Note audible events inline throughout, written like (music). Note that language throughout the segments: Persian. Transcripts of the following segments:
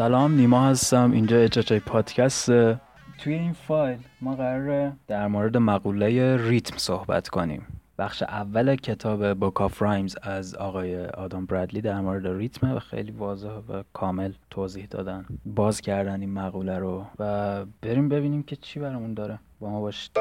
سلام نیما هستم اینجا اچ پادکست. توی این فایل ما قراره در مورد مقوله ریتم صحبت کنیم. بخش اول کتاب Book of Rhymes از آقای آدم برادلی در مورد ریتم و خیلی واضح و کامل توضیح دادن. باز کردن این مقوله رو و بریم ببینیم که چی برامون داره. با ما باشید.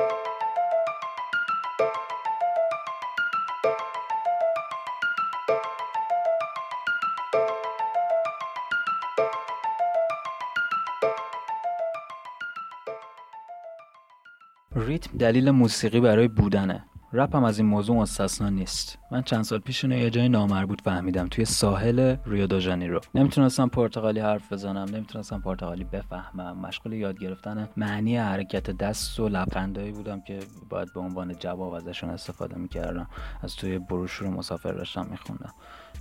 ریتم دلیل موسیقی برای بودنه. رپ هم از این موضوع مستثنا نیست. من چند سال پیش اینو یه جای نامربوط فهمیدم توی ساحل ریو دو ژانیرو. نمی‌تونستم پرتغالی حرف بزنم نمی‌تونستم پرتغالی بفهمم. مشغول یاد گرفتن معنی حرکت دست و لبخندایی بودم که باید به عنوان جواب ازشون استفاده می‌کردم. از توی بروشور مسافر داشتم میخوندم.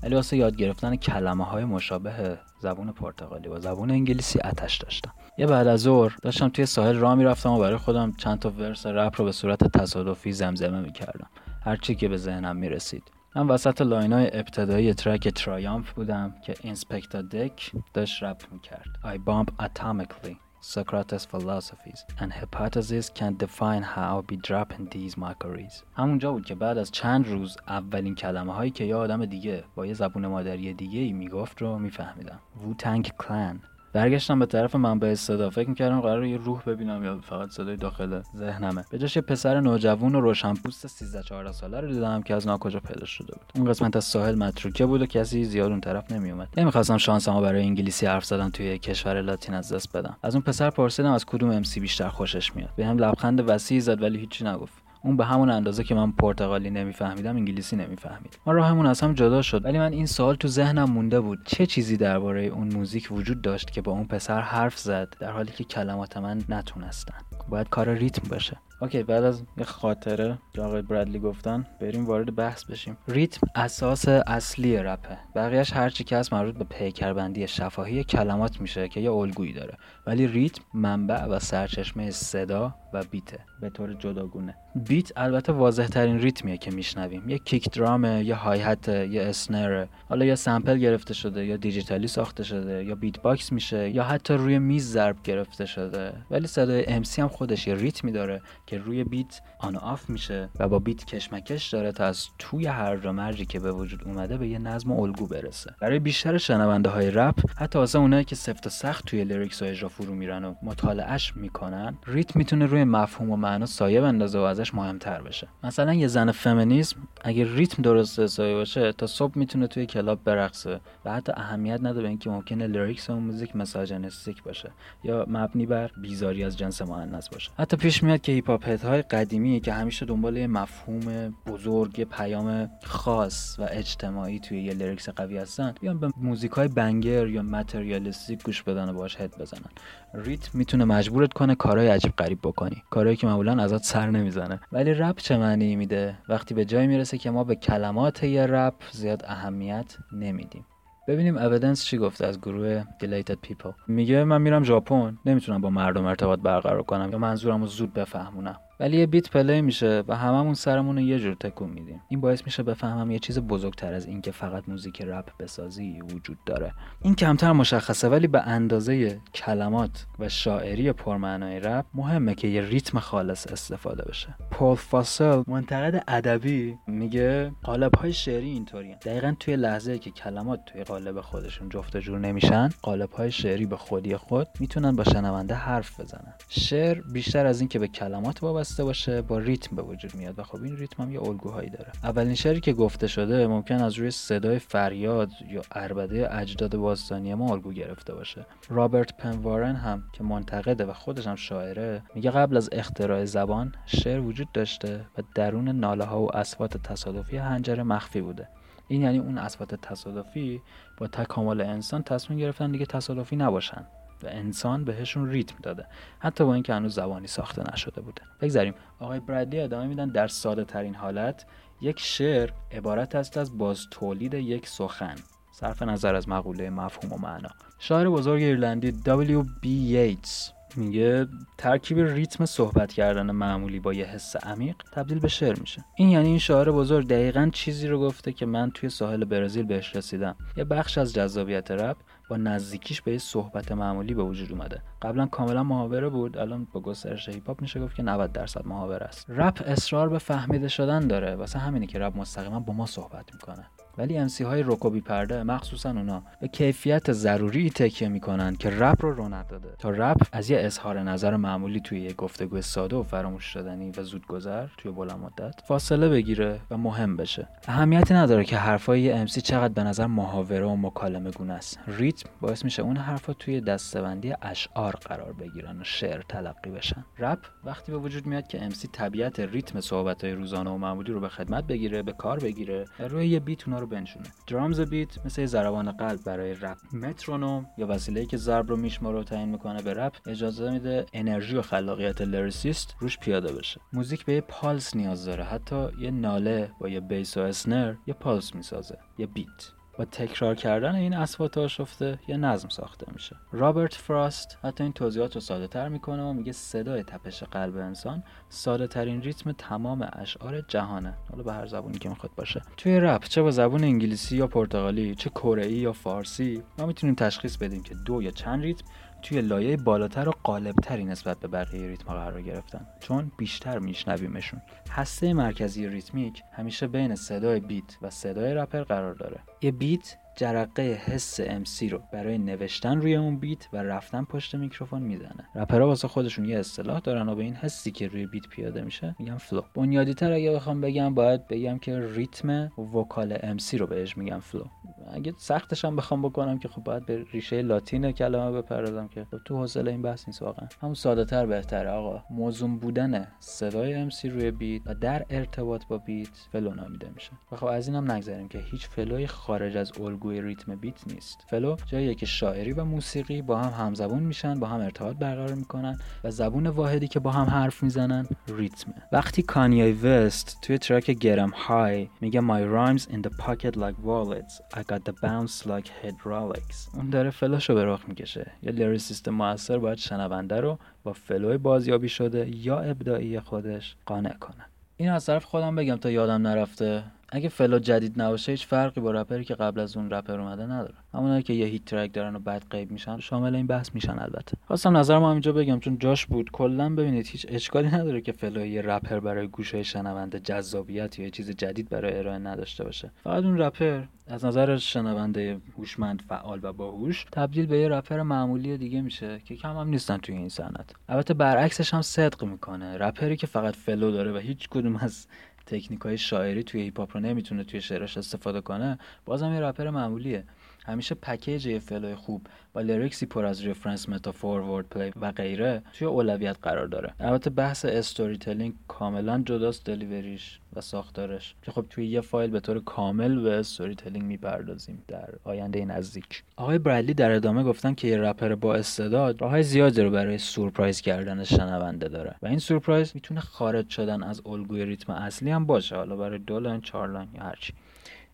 ولی واسه یاد گرفتن کلمه های مشابه زبون پرتغالی و زبون انگلیسی اتش داشتم. یه بعد از ظهر داشتم توی ساحل راه می‌رفتم و برای خودم چند تا verse رپ رو به صورت تصادفی زمزمه می‌کردم. هرچی که به ذهنم می‌رسید. من وسط line های ابتدایی track Triumph بودم که Inspectah Deck داشت رپ می‌کرد. I bomb atomically Socrates' philosophies and hypotheses can define how be dropping these mockeries. همونجا بود که بعد از چند روز اولین کلمه هایی که یه آدم دیگه با یه زبون مادری دیگه ای می‌گفت رو میفهمیدم. ووتنگ کلان برگشتم به طرف منبع صدا فکر می‌کردم قرار یه روح ببینم یا فقط صدای داخل ذهنمه. به جاش یه پسر نوجوان و روشنپوست 13 14 ساله رو دیدم که از ناکجا پیدا شده بود. اون قسمت از ساحل متروکه بود و کسی زیاد اون طرف نمیومد نمی‌خواستم شانسمو برای انگلیسی حرف زدن توی کشور لاتین از دست بدم. از اون پسر پرسیدم از کدوم امسی بیشتر خوشش میاد. بهم لبخند وسیعی زد ولی هیچی نگفت. اون به همون اندازه که من پرتغالی نمیفهمیدم انگلیسی نمی‌فهمید. ما راهمون از هم جدا شد. ولی من این سوال تو ذهنم مونده بود. چه چیزی درباره اون موزیک وجود داشت که با اون پسر حرف زد؟ در حالی که کلمات من نتونستن. باید کار ریتم باشه. okay بعد از یه خاطره که آقای برادلی گفتن بریم وارد بحث بشیم. ریتم اساس اصلی رپه. بقیهش هرچی که هست مربوط به پیکربندی شفاهی کلمات میشه که یه الگویی داره. ولی ریتم منبع و سرچشمه صدا و beat ه به طور جداگونه. beat البته واضح ترین ریتمیه که میشنویم. یه kick drum ه یه hi-hat یه snare ه حالا یا sample گرفته شده یا دیجیتالی ساخته شده یا beatbox میشه یا حتی روی میز ضرب گرفته شده. ولی صدای MC هم خودش یه ریتمی داره که روی beat on off میشه و با beat کشمکش داره تا از توی هرج و مرجی که به وجود اومده به یه نظم و الگو برسه. برای بیشتر شنونده های رپ حتی واسه اونایی که سفت و سخت توی lyrics و اجرا فرو میرن و مطالعهش می‌کنن ریتم می‌تونه روی مفهوم و معنا سایه بندازه و ازش مهمتر بشه. مثلا یه زن فمینیسم اگه ریتم درست حسابی باشه تا صبح می‌تونه توی club برقصه و حتی اهمیت نده به اینکه ممکنه lyrics اون موزیک misogynistic باشه یا مبنی بر بیزاری از جنس مؤنث باشه. حتی پیش میاد که های قدیمی که همیشه دنبال مفهوم بزرگ پیام خاص و اجتماعی توی یه lyrics قوی هستن. بیان به موزیک های banger یا materialistic گوش بدن و باش head بزنن. ریتم می‌تونه مجبورت کنه کارهای عجیب غریب بکنی. کارهایی که معمولا ازت سر نمی‌زنه. ولی رپ چه معنی میده؟ وقتی به جایی می‌رسه که ما به کلمات یه رپ زیاد اهمیت نمیدیم. ببینیم Evidence چی گفته از گروه Dilated Peoples میگه من میرم ژاپن نمی‌تونم با مردم ارتباط برقرار کنم یا منظورم رو زود بفهمونم. ولی یه beat play میشه و هممون سرمون رو یه جور تکون میدیم. این باعث میشه بفهمم یه چیز بزرگتر از این که فقط موزیک رپ بسازی وجود داره. این کمتر مشخصه ولی به اندازه کلمات و شاعری پرمعنای رپ مهمه که یه ریتم خالص استفاده بشه. پول فاسل منتقد ادبی میگه قالب های شعری اینطوریه دقیقا توی لحظه که کلمات توی قالب خودشون جفت جور نمیشن قالب های شعری به خودی خود می‌تونن با شنونده حرف بزنن. شعر بیشتر از این که به کلمات وابسته وابسته باشه با ریتم به وجود میاد. و خب این ریتم هم یه الگوهایی داره. اولین شعری که گفته شده ممکن از روی صدای فریاد یا اربده اجداد باستانی ما الگو گرفته باشه. رابرت پنوارن هم که منتقده و خودش هم شاعره میگه قبل از اختراع زبان شعر وجود داشته و درون ناله ها و اصوات تصادفی هنجره مخفی بوده. این یعنی اون اصوات تصادفی با تکامل انسان تصمیم گرفتن دیگه تصادفی نباشن. و انسان بهشون ریتم داده. حتی با اینکه هنوز زبانی ساخته نشده بوده. بگذاریم. آقای برادلی ادامه میدن در ساده ترین حالت. یک شعر عبارت است از باز تولید یک سخن. صرف نظر از مقوله مفهوم و معنا. شاعر بزرگ ایرلندی W.B. Yeats میگه ترکیب ریتم صحبت کردن معمولی با یه حس عمیق تبدیل به شعر میشه. این یعنی این شاعر بزرگ دقیقا چیزی رو گفته که من توی ساحل برزیل بهش رسیدم. یه بخش از جذابیت رپ با نزدیکیش به یه صحبت معمولی به وجود اومده. قبلا کاملا محاوره بود الان با گسترش هیپ هاپ میشه گفت که 90 درصد محاوره است. رپ اصرار به فهمیده شدن داره. واسه همینه که رپ مستقیما با ما صحبت می‌کنه. ولی MC های رک و بی پرده مخصوصا اونا به کیفیت ضروری تکیه می‌کنن که رپ رو رونق داده. تا رپ از یه اظهار نظر معمولی توی یه گفتگو ساده و فراموش شدنی و زودگذر توی بلند مدت فاصله بگیره و مهم بشه. اهمیتی نداره که حرفای یه MC چقدر به نظر محاوره و مکالمه گونه است. ریتم باعث میشه اون حرفا توی دسته‌بندی اشعار قرار بگیرن و شعر تلقی بشن. رپ وقتی به وجود میاد که MC طبیعت ریتم صحبت های روزانه و معمولی رو به خدمت بگیره به کار بگیره روی یه beat بنشونه. drums beat مثل ضربان قلب برای رپ. مترونوم یا وسیله‌ای که ضرب رو میشماره و تعیین می‌کنه به رپ اجازه میده انرژی و خلاقیت lyricist روش پیاده بشه. موزیک به یه پالس نیاز داره حتی یه ناله با یه bass و snare یه پالس می‌سازه یه beat. با تکرار کردن این اصوات آشفته یه نظم ساخته میشه. رابرت فراست حتی این توضیحات رو ساده تر می‌کنه و میگه صدای تپش قلب انسان ساده ترین ریتم تمام اشعار جهانه. حالا به هر زبونی که می‌خواد باشه. توی رپ چه با زبون انگلیسی یا پرتغالی چه کره‌ای یا فارسی ما می‌تونیم تشخیص بدیم که دو یا چند ریتم توی لایه بالاتر و غالب‌تری نسبت به بقیه ریتم قرار گرفتن. چون بیشتر میشنویمشون. هسته مرکزی ریتمیک همیشه بین صدای beat و صدای رپر قرار داره. یه beat جرقه حس MC رو برای نوشتن روی اون beat و رفتن پشت میکروفون می‌زنه. رپرها واسه خودشون یه اصطلاح دارن و به این حسی که روی beat پیاده میشه میگن flow بنیادی تر اگه بخوام بگم باید بگم که ریتم vocal MC رو بهش میگن flow اگه سختش هم بخوام بکنم که خب باید به ریشه لاتین کلمه بپردازم که خب تو حوصله این بحث نیست واقعا. همون ساده تر بهتره آقا. موزون بودن صدای MC روی beat و در ارتباط با beat flow نامیده میشه. و خب از اینم نگذریم که هیچ flow ی خارج از الگوی ریتم beat نیست. flow جاییه که شاعری و موسیقی با هم همزبون میشن با هم ارتباط برقرار می‌کنن و زبون واحدی که با هم حرف می‌زنن ریتمه. وقتی Kanye West توی track Get 'Em High میگه my rhymes in the pocket like wallets. I got the bounce like hydraulics. اون داره flow شو به رخ می‌کشه. یه lyricist موثر باید شنونده رو با flow ی بازیابی شده یا ابداعی خودش قانع کنه. این از طرف خودم بگم تا یادم نرفته. اگه flow جدید نباشه هیچ فرقی با رپری که قبل از اون رپر اومده نداره. همونایی که یه hit track دارن و بعد غیب میشن شامل این بحث میشن البته. خواستم نظرم اینجا بگم چون جاش بود. کلا ببینید هیچ اشکالی نداره که flow یه رپر برای گوشه شنونده جذابیت یا چیز جدید برای ارائه نداشته باشه. فقط اون رپر از نظر شنونده هوشمند فعال و باهوش تبدیل به یه رپر معمولی دیگه میشه که کم هم نیستن توی این صنعت. البته برعکسش هم صدق می‌کنه. رپری که فقط flow داره و هیچ کدوم از تکنیک های شاعری توی هیپ هاپ رو نمی‌تونه توی شعرش استفاده کنه بازم یه رپر معمولیه. همیشه پکیج flow ی خوب با lyrics ی پر از reference metaphor wordplay و غیره توی اولویت قرار داره. البته بحث storytelling کاملا جداست delivery ش و ساختارش. که خب توی یه فایل به طور کامل به storytelling می‌پردازیم در آینده نزدیک. آقای برادلی در ادامه گفتن که یه رپر با استعداد راههای زیادی رو برای سورپرایز کردن شنونده داره. و این سورپرایز می‌تونه خارج شدن از الگوی ریتم اصلی هم باشه حالا برای دو line چهار line یا هرچی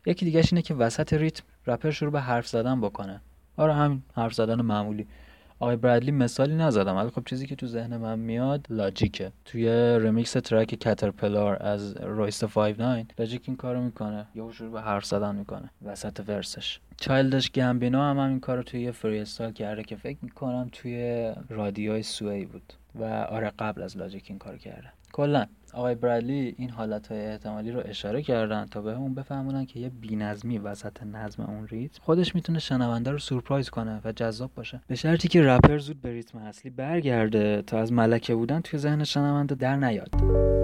یکی دیگهش اینه که وسط ریتم رپر شروع به حرف زدن بکنه. آره همین حرف زدن معمولی. آقای برادلی مثالی نزدن. ولی خب چیزی که تو ذهن من میاد Logic ه. توی remix track Caterpillar از Royce da 5'9" Logic این کارو می‌کنه. یا شروع به حرف زدن می‌کنه. وسط verse ش. Childish Gambino هم, هم این کارو توی یه freestyle کرده که فکر می‌کنم توی رادیوی Sway بود. و آره قبل از Logic این کارو کرده. کلا آقای برادلی این حالت های احتمالی رو اشاره کردن تا بهمون بفهمونن که یه بینظمی وسط نظم اون ریتم خودش می‌تونه شنونده رو سورپرایز کنه و جذاب باشه. به شرطی که رپر زود به ریتم اصلی برگرده تا از ملکه بودن توی ذهن شنونده در نیاد.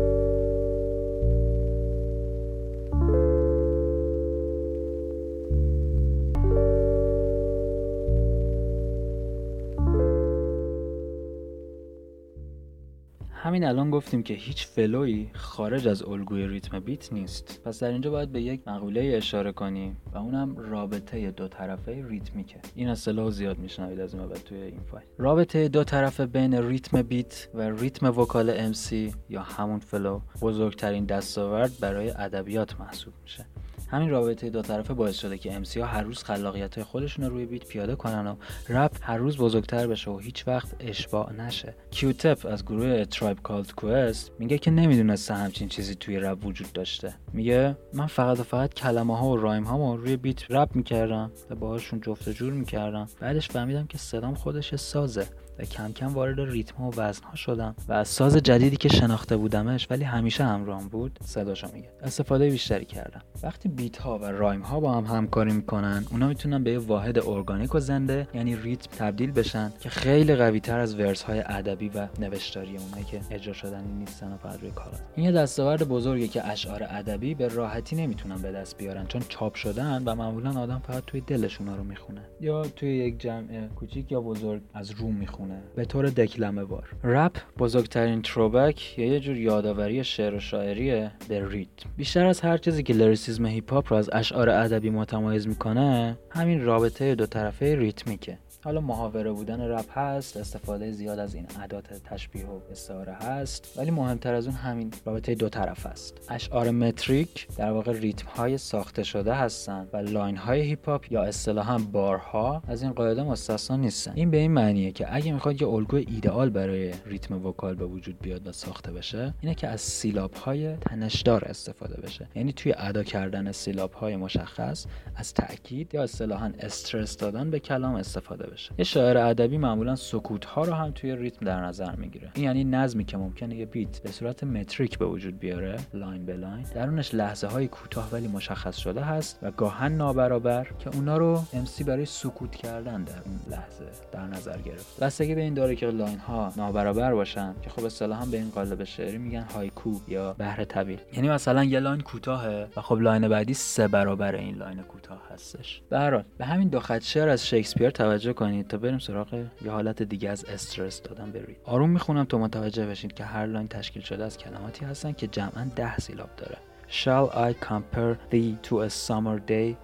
همین الان گفتیم که هیچ flow ی خارج از الگوی ریتم beat نیست. پس در اینجا باید به یک مقوله اشاره کنیم و اونم رابطه دو طرفه ریتمیکه. این اصطلاح زیاد میشنوید از بعد توی این فایل. رابطه دو طرفه بین ریتم beat و ریتم vocal MC یا همون flow بزرگترین دستاورد برای ادبیات محسوب میشه. همین رابطه دو طرفه باعث شده که MC ها هر روز خلاقیت های خودشون رو روی beat پیاده کنن و رپ هر روز بزرگتر بشه و هیچ وقت اشباع نشه. Q-Tip از گروه Tribe Called Quest میگه که نمی‌دونسته همچین چیزی توی رپ وجود داشته. میگه من فقط و فقط کلمه ها و rhyme ها روی beat رپ می‌کردم و باهاشون جفت جور می‌کردم. بعدش فهمیدم که صدام خودش سازه. و کم کم وارد ریتم و وزن ها شدم و از ساز جدیدی که شناخته بودمش ولی همیشه همراهم بود صداشو میگه. استفاده بیشتری کردم. وقتی beat ها و rhyme ها با هم همکاری می‌کنن اونا می‌تونن به یه واحد ارگانیک و زنده یعنی ریتم تبدیل بشن که خیلی قوی تر از verse های ادبی و نوشتاری اونایی که اجرا شدنی نیستن و فقط روی کاغذ این یه دستاورد بزرگی که اشعار ادبی به راحتی نمی‌تونن به دست بیارن. چون چاپ شدن و معمولا آدم فقط توی دلشون رو می‌خونه. یا توی یک جمع کوچیک یا بزرگ از روش می‌خونه. به طور دکلمه وار رپ بزرگترین throwback یا یه جور یادآوری شعر و شاعریه به ریتم. بیشتر از هر چیزی که lyricism هیپ هاپ رو از اشعار ادبی متمایز می‌کنه همین رابطه دو طرفه ریتمیکه. حالا محاوره بودن رپ هست استفاده زیاد از این ادات تشبیه و استعاره هست ولی مهمتر از اون همین رابطه دو طرفه است اشعار metric در واقع ریتم های ساخته شده هستند و line های هیپ هاپ یا اصطلاحا بارها از این قاعده مستثنا نیستن. این به این معنیه که اگه می‌خواد یه الگوی ایدئال برای ریتم vocal به وجود بیاد و ساخته بشه اینه که از سیلاب های تنشدار استفاده بشه. یعنی توی ادا کردن سیلاب های مشخص از تاکید یا اصطلاحا استرس دادن به کلام استفاده بشه. یه شاعر ادبی معمولا سکوت ها رو هم توی ریتم در نظر می‌گیره. این یعنی نظمی که ممکنه یه بیت به صورت metric به وجود بیاره line به line. درونش لحظه های کوتاه ولی مشخص شده هست و گاها نابرابر که اونا رو MC برای سکوت کردن در اون لحظه در نظر گرفت. بستگی به این داره که line ها نابرابر باشن که خب اصطلاحا به این قالب شعری میگن هایکو یا بحر طویل. یعنی مثلا یه line کوتاهه و خب line بعدی سه برابر این line کوتاه هستش. به به همین دو خط شعر از شکسپیر توجه کنید تا بریم سراغ یه حالت دیگه از استرس دادن برید آروم می‌خونم تا متوجه بشید که هر line تشکیل شده از کلماتی هستن که جمعا ده سیلاب داره. Shall I compare thee to a summer day?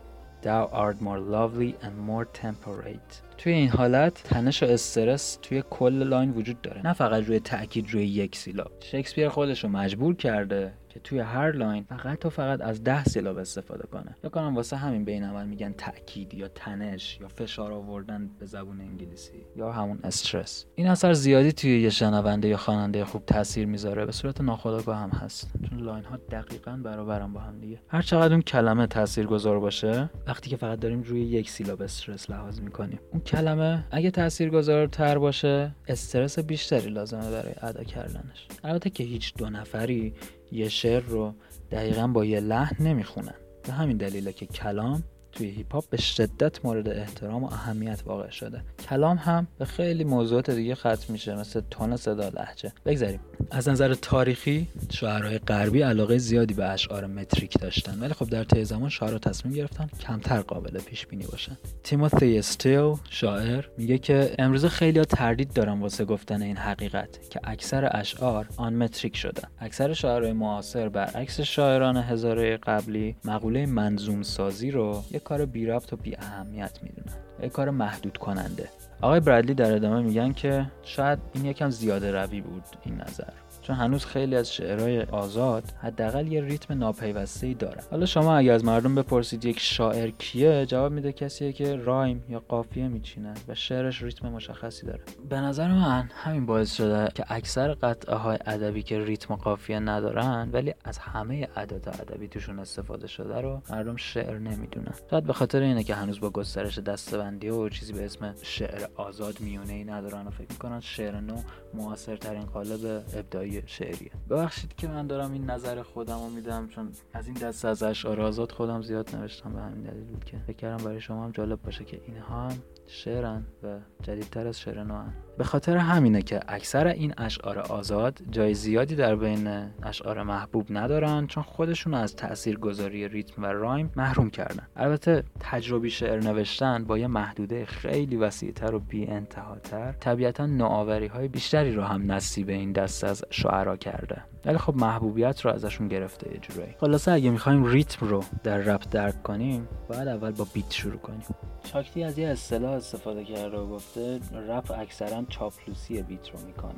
Thou art more lovely and more temperate. توی این حالت تنش و استرس توی کل line وجود داره. نه فقط روی تاکید روی یک سیلاب. شکسپیر خودش رو مجبور کرده که توی هر line فقط و فقط از ده سیلاب استفاده کنه. یا کنم واسه همین بین عمل میگن تاکید یا تنش یا فشار آوردن به زبون انگلیسی یا همون استرس. این اثر زیادی توی یه شنونده یا خواننده خوب تاثیر می‌ذاره. به صورت ناخودآگاه هم هست. چون line ها دقیقا برابرن با هم دیگه. هر چقدر اون کلمه تاثیرگذار باشه وقتی که فقط داریم روی یک سیلاب استرس لحاظ می‌کنیم. اون کلمه اگه تاثیرگذارتر باشه استرس بیشتری لازمه برای ادا کردنش. البته که هیچ دو نفری یه شعر رو دقیقا با یه لحن نمی‌خونن. به همین دلیله که کلام توی هیپ هاپ به شدت مورد احترام و اهمیت واقع شده. کلام هم به خیلی موضوعات دیگه ختم میشه مثل تون صدا لهجه. بگذاریم. از نظر تاریخی شاعرای غربی علاقه زیادی به اشعار metric داشتن. ولی خب در طی زمان شاعرها تصمیم گرفتن کمتر قابل پیش بینی باشن. تیموتی استیل شاعر میگه که امروز خیلی تردید دارن واسه گفتن این حقیقت که اکثر اشعار unmetric شدن اکثر شاعرای معاصر برعکس شاعران هزاره قبلی مقوله منظوم سازی رو یک کار بی ربط و بی اهمیت می‌دونن. یک کار محدود کننده. آقای برادلی در ادامه میگن که شاید این یکم زیاده روی بود این نظر. چون هنوز خیلی از شعرهای آزاد حداقل یه ریتم ناپیوسته ای داره. حالا شما اگه از مردم بپرسید یک شاعر کیه جواب میده کسیه که رایم یا قافیه میچینه و شعرش ریتم مشخصی داره. به نظر من همین باعث شده که اکثر قطعه های ادبی که ریتم و قافیه ندارن ولی از همه ادات ادبی توشون استفاده شده رو مردم شعر نمی‌دونن. شاید به خاطر اینه که هنوز با گسترش دستبندی و چیزی به اسم شعر آزاد میونه ای ندارن و فکر می‌کنن شعر نو موثرترین قالب ابداعی شعریه. ببخشید که من دارم این نظر خودم رو میدم چون از این دست از اشعار آزاد خودم زیاد نوشتم به همین دلیل بود که فکر کردم برای شما هم جالب باشه که اینها هم شعرن و جدیدتر از شعر نوان به خاطر همینه که اکثر این اشعار آزاد جای زیادی در بین اشعار محبوب ندارن چون خودشون از تاثیرگذاری ریتم و رایم محروم کردن. البته تجربی شعر نوشتن با یه محدوده خیلی وسیعتر و بی انتهاتر طبیعتا نوآوری های بیشتری رو هم نصیب این دست از شعرا کرده. ولی خب محبوبیت رو ازشون گرفته یه جورایی. خلاصه اگه می‌خوایم ریتم رو در رپ درک کنیم باید اول با بیت شروع کنیم. شاکتی از یه اصطلاح استفاده کرده و گفته رپ اکثرا چاپلوسی beat رو می‌کنه.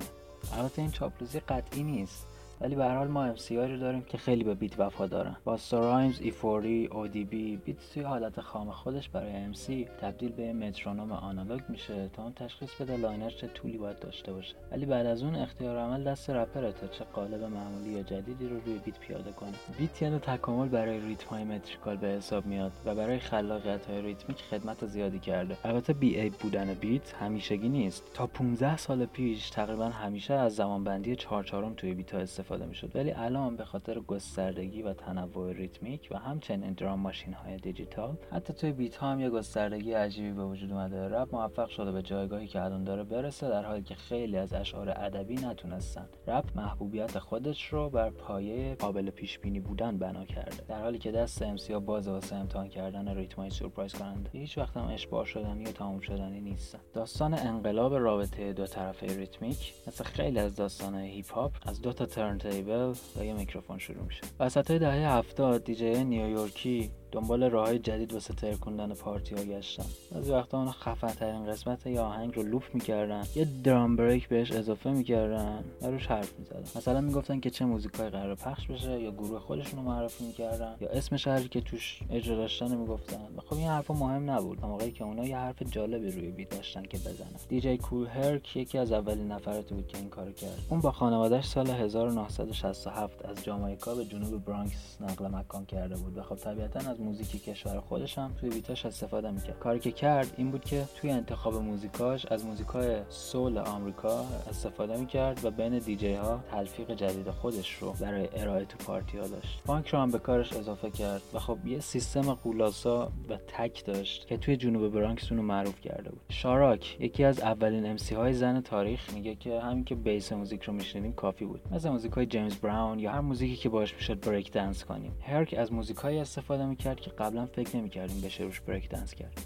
البته این چاپلوسی قطعی نیست. ولی به هر حال ما MC رو داریم که خیلی به beat وفا دارن. Busta Rhymes، E-40، ODB beat توی حالت خام خودش برای MC تبدیل به مترونوم آنالوگ میشه تا اون تشخیص بده line ها چه طولی باید داشته باشه. ولی بعد از اون اختیار عمل دست رپره تا چه قالب معمولی یا جدیدی رو روی beat پیاده کنه. beat یعنی تکامل برای ریتم های metrical به حساب میاد و برای خلاقیت های ریتمیک خدمت زیادی کرده. البته بی ای بودن beat همیشگی نیست. تا 15 سال پیش تقریبا همیشه از زمانبندی 4 4 توی beat استفاده استفاده می‌شد. ولی الان به خاطر گستردگی و تنوع ریتمیک و همچنین drum machine های دیجیتال حتی توی beat ها هم یه گستردگی عجیبی به وجود اومده. رپ موفق شده به جایگاهی که الان داره برسه در حالی که خیلی از اشعار ادبی نتونستن. رپ محبوبیت خودش رو بر پایه قابل پیش بینی بودن بنا کرده. در حالی که دست MC ها باز واسه امتحان کردن ریتم های سورپرایز کننده هیچ وقت هم اشباع شدنی و تموم شدنی نیستن. داستان انقلاب رابطه دو طرفه ریتمیک مثل خیلی از داستان هیپ هاپ از دو تا turntable و یه میکروفون شروع میشه. وسط های دهه هفتاد دیجی نیویورکی دنبال راه جدید واسه ترکوندن پارتی ها گشتن از وقتا اونو خفن ترین قسمت یه آهنگ رو لوپ می‌کردن یه درام بریک بهش اضافه می‌کردن و روش حرف می‌زدن. مثلا می‌گفتن که چه موزیکای قرار پخش بشه یا گروه خودشون رو معرفی می‌کردن یا اسم شهری که توش اجرا داشتن می‌گفتن. و خب این حرفا مهم نبود. موقعی که اونا یه حرف جالبی روی بیت داشتن که بزنن. دیجی کول هرک یکی از اولین نفراتی بود که این کارو کرد. اون با خانوادهش سال 1967 از جامائیکا به جنوب برانکس نقل مکان کرده بود و خب طبیعتا موزیک کشور خودش هم توی بیتاش استفاده می‌کرد. کاری که کرد این بود که توی انتخاب موزیکاش از موزیکای سول آمریکا استفاده می‌کرد و بین دیجی ها تلفیق جدید خودش رو برای ارائه تو پارتی ها داشت. فانک رو هم به کارش اضافه کرد و خب یه سیستم غول‌آسا و تک داشت که توی جنوب برانکس اونو معروف کرده بود. Sha-Rock یکی از اولین MC های زن تاریخ میگه که همین که bass موزیک رو میشنیدیم کافی بود. مثل موزیک های جیمز براون یا هر موزیکی که باش می‌شد break dance کنیم. هرک از موزیک استفاده می‌کرد که قبلا فکر نمی‌کردیم بشه روش break dance کرد.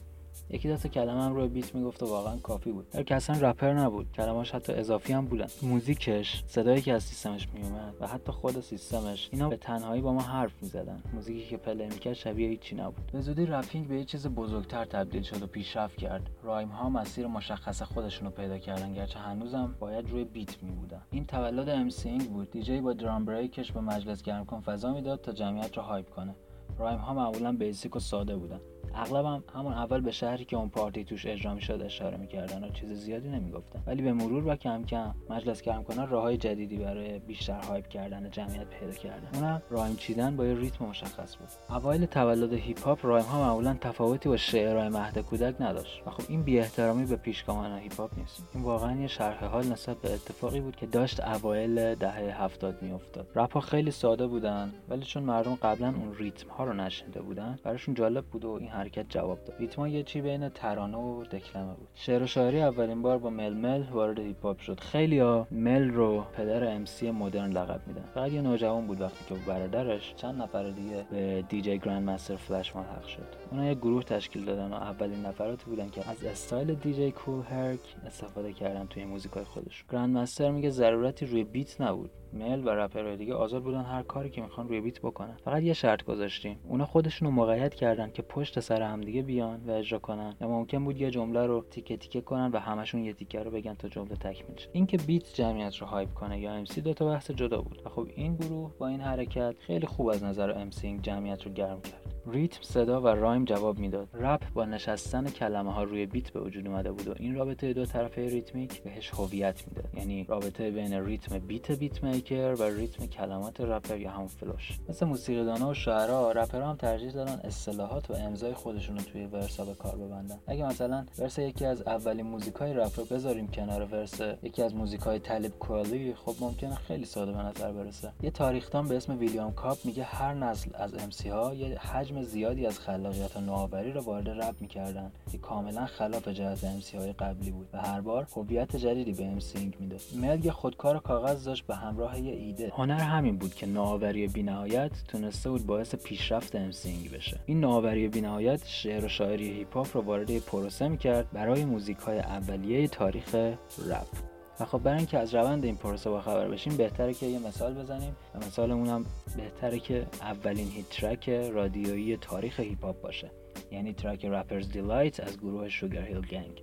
یکی دو تا کلمه هم روی beat می‌گفت و واقعا کافی بود. هرک اصلا رپر نبود. کلماش حتی اضافی هم بودن. موزیکش صدایی که از سیستمش میومد و حتی خود سیستمش اینا به تنهایی با ما حرف می‌زدن. موزیکی که play می‌کرد شبیه هیچی نبود. به زودی rapping به یه چیز بزرگتر تبدیل شد و پیشرفت کرد. rhyme ها مسیر مشخص خودشون رو پیدا کردن گرچه هنوزم باید روی beat میبودن. این تولد MCing بود. دیجی با drum break ش به مجلس گرم کن فضا می‌داد تا جمعیت رو hype کنه. rhyme ها معمولا basic و ساده بودن. اغلب هم همون اول به شهری که اون پارتی توش اجرا می‌شد اشاره می‌کردن و چیز زیادی نمی‌گفتن. ولی به مرور و کم کم مجلس گرم کنن راههای جدیدی برای بیشتر hype کردن جمعیت پیدا کردن. اونم rhyme چیدن با یه ریتم مشخص بود. اوایل تولد هیپ هاپ rhyme ها معمولا تفاوتی با شعرهای مهد کودک نداشت. و خب این بی احترامی به پیشگامان هیپ هاپ نیست. این واقعا یه شرح حال نسبت به اتفاقی بود که داشت اوایل دهه هفتاد میافتاد. رپ ها خیلی ساده بودن ولی چون مردم قبلا اون ریتم ها رو نشنیده بودن براشون جالب بود و این حرکت جواب داد. ریتما یه چی بین ترانه و دکلمه بود. شعر و شاعری اولین بار با Melle Mel وارد هیپ هاپ شد ها مل رو پدر MC مدرن لقب میدن. فقط یه نوجوان بود وقتی که برادرش چند نفر دیگه به DJ Grandmaster Flash ملحق شد. اونا یه گروه تشکیل دادن و اولین نفراتی بودن که از استایل DJ Kool Herc استفاده کردن توی موزیکای خودش Grandmaster میگه ضرورتی روی beat نبود. مل و رپرهای دیگه آزاد بودن هر کاری که می‌خوان روی beat بکنن. فقط یه شرط گذاشتیم. اونا خودشونو مقید کردن که پشت سر هم دیگه بیان و اجرا کنن. یا ممکن بود یه جمله رو تیکه تیکه کنن و همشون یه تیکه رو بگن تا جمله تکمیل شه. اینکه beat جمعیت رو hype کنه یا MC دو تا بحث جدا بود. و خب این گروه با این حرکت خیلی خوب از نظر ام جمعیت رو گرم کرد. ریتم صدا و rhyme جواب می‌داد. رپ با نشستن کلمه ها روی beat به وجود اومده بود و این رابطه دو طرفه ریتمیک بهش هویت می‌داد. یعنی رابطه بین ریتم beat beatmaker و ریتم کلمات رپر یا همون flow ش مثل موسیقیدانا و شعرا رپرها هم ترجیح دادن اصطلاحات و امضای خودشون رو توی verse ا به کار ببندن. اگه مثلا verse یکی از اولین موزیکای رپ رو بذاریم کنار verse یکی از موزیکای Talib Kweli خب ممکنه خیلی ساده به نظر برسه. یه تاریخدان به اسم ویلیام کاپ میگه هر نسل از MC ها یه حجم حجم زیادی از خلاقیت و نوآوری را وارد رپ می‌کردن. که کاملا خلاف جهت MC های قبلی بود و هر بار هویت جدیدی به MCing می‌داد. مل یه خودکار کاغذ داشت به همراه یه ایده. هنر همین بود که نوآوری بینهایت تونسته بود باعث پیشرفت MCing بشه. این نوآوری بینهایت شعر و شاعری هیپ هاپ رو وارد پروسه می‌کرد برای موزیک های اولیه تاریخ رپ. و خب برای اینکه از روند این پروسه با خبر بشیم بهتره که یه مثال بزنیم و مثالمون هم بهتره که اولین hit track رادیویی تاریخ هیپ هاپ باشه یعنی track Rapper's Delight از گروه Sugarhill Gang.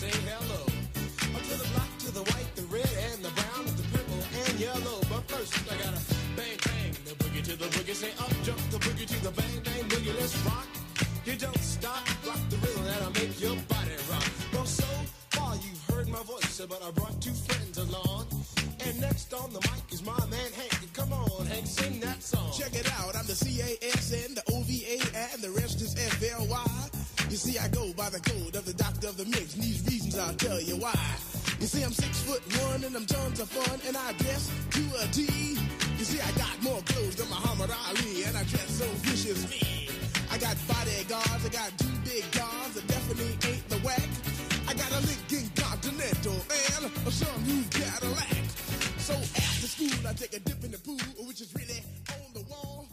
Say hello. To the black, to the white, the red, and the brown, the purple, and yellow. But first, I gotta bang, bang, the boogie to the boogie. Say up, jump the boogie to the bang, bang, boogie. Let's rock. You don't stop, rock the rhythm that'll make your body rock. Well, so far you've heard my voice, but I brought two friends along. And next on the mic is my man Hank. Come on, Hank, sing that song. Check it out, I'm the C-A-S-N, the O-V-A, and the rest is F-L-Y. You see, I go by the code of the doctor of the mix, and these reasons I'll tell you why. You see, I'm six foot one, and I'm tons of fun, and I dress to a T. You see, I got more clothes than Muhammad Ali, and I dress so viciously. I got bodyguards, I got two big guns that definitely ain't the whack. I got a Lincoln Continental and a some new Cadillac. So after school, I take a dip in the pool, which is really on the wall.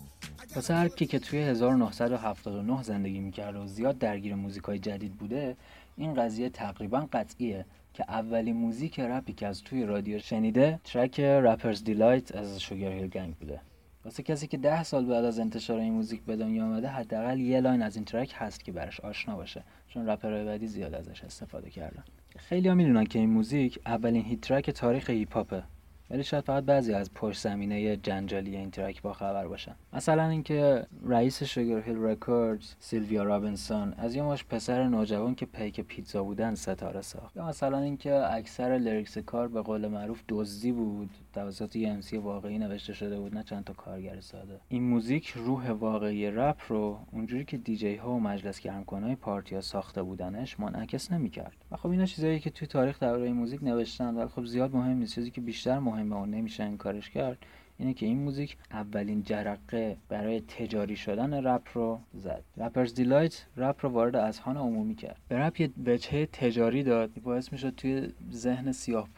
واسه هر کی که توی 1979 زندگی می‌کرد و زیاد درگیر موزیک های جدید بوده این قضیه تقریبا قطعیه که اولین موزیک رپی که از توی رادیو شنیده track Rapper's Delight از Sugarhill Gang بوده. واسه کسی که ده سال بعد از انتشار این موزیک به دنیا آمده حداقل یه line از این track هست که براش آشنا باشه چون رپرهای بعدی زیاد ازش استفاده کردن. خیلی ها می‌دونن که این موزیک اولین hit track تاریخ هیپ ولی شاید فقط بعضی از پشت زمینه جنجالی این track با خبر باشن. مثلا اینکه رئیس Sugar Hill Records سیلویا رابینسون از یه مشت پسر نوجوان که پیک پیتزا بودن ستاره ساخت. یا مثلا اینکه اکثر lyrics کار به قول معروف دزدی بود. توسط یه MC واقعی نوشته شده بود نه چند تا کارگر ساده. این موزیک روح واقعی رپ رو اونجوری که دیجی ها و مجلس گرمکنای پارتی ها ساخته بودنش منعکس نمی‌کرد. و خب اینا چیزایی که توی تاریخ درباره موزیک نوشتن ولی خب زیاد مهم نیست. چیزی که بیشتر مهمه و نمیشه انکارش کرد اینه که این موزیک اولین جرقه برای تجاری شدن رپ رو زد. Rapper's Delight رپ رو وارد اذهان عمومی کرد. به رپ یه وجهه تجاری داد؟ باعث می‌شد توی ذهن سیاه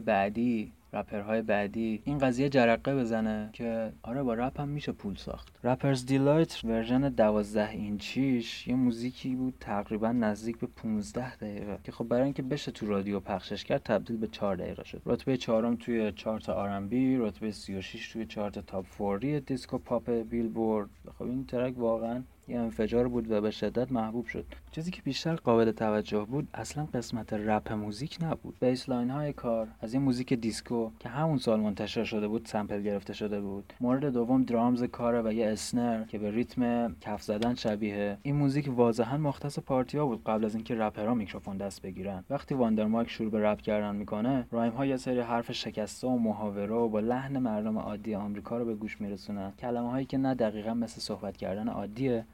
بعدی رپرهای بعدی. این قضیه جرقه بزنه که آره با رپ هم میشه پول ساخت. Rapper's Delight version 12 اینچیش یه موزیکی بود تقریبا نزدیک به 15 دقیقه که خب برای اینکه بشه تو رادیو پخشش کرد تبدیل به 4 دقیقه شد. رتبه چهارم توی چارت B رتبه 36 توی chart top 40 دیسکو پاپ بیلبورد. خب این track واقعا یه انفجار بود و به شدت محبوب شد. چیزی که بیشتر قابل توجه بود اصلا قسمت رپ موزیک نبود. bassline های کار از این موزیک دیسکو که همون سال منتشر شده بود sample گرفته شده بود. مورد دوم drums کاره و یه snare که به ریتم کف زدن شبیه. این موزیک واضحا مختص پارتیا بود قبل از اینکه رپرها میکروفون دست بگیرن. وقتی واندر مایک شروع به رپ کردن می‌کنه rhyme ها یه سری حرف شکسته و محاوره و با لحن مردم عادی آمریکا رو به گوش میرسونن. کلمه هایی که نه دقیقا مثل صحبت کردن عادیه.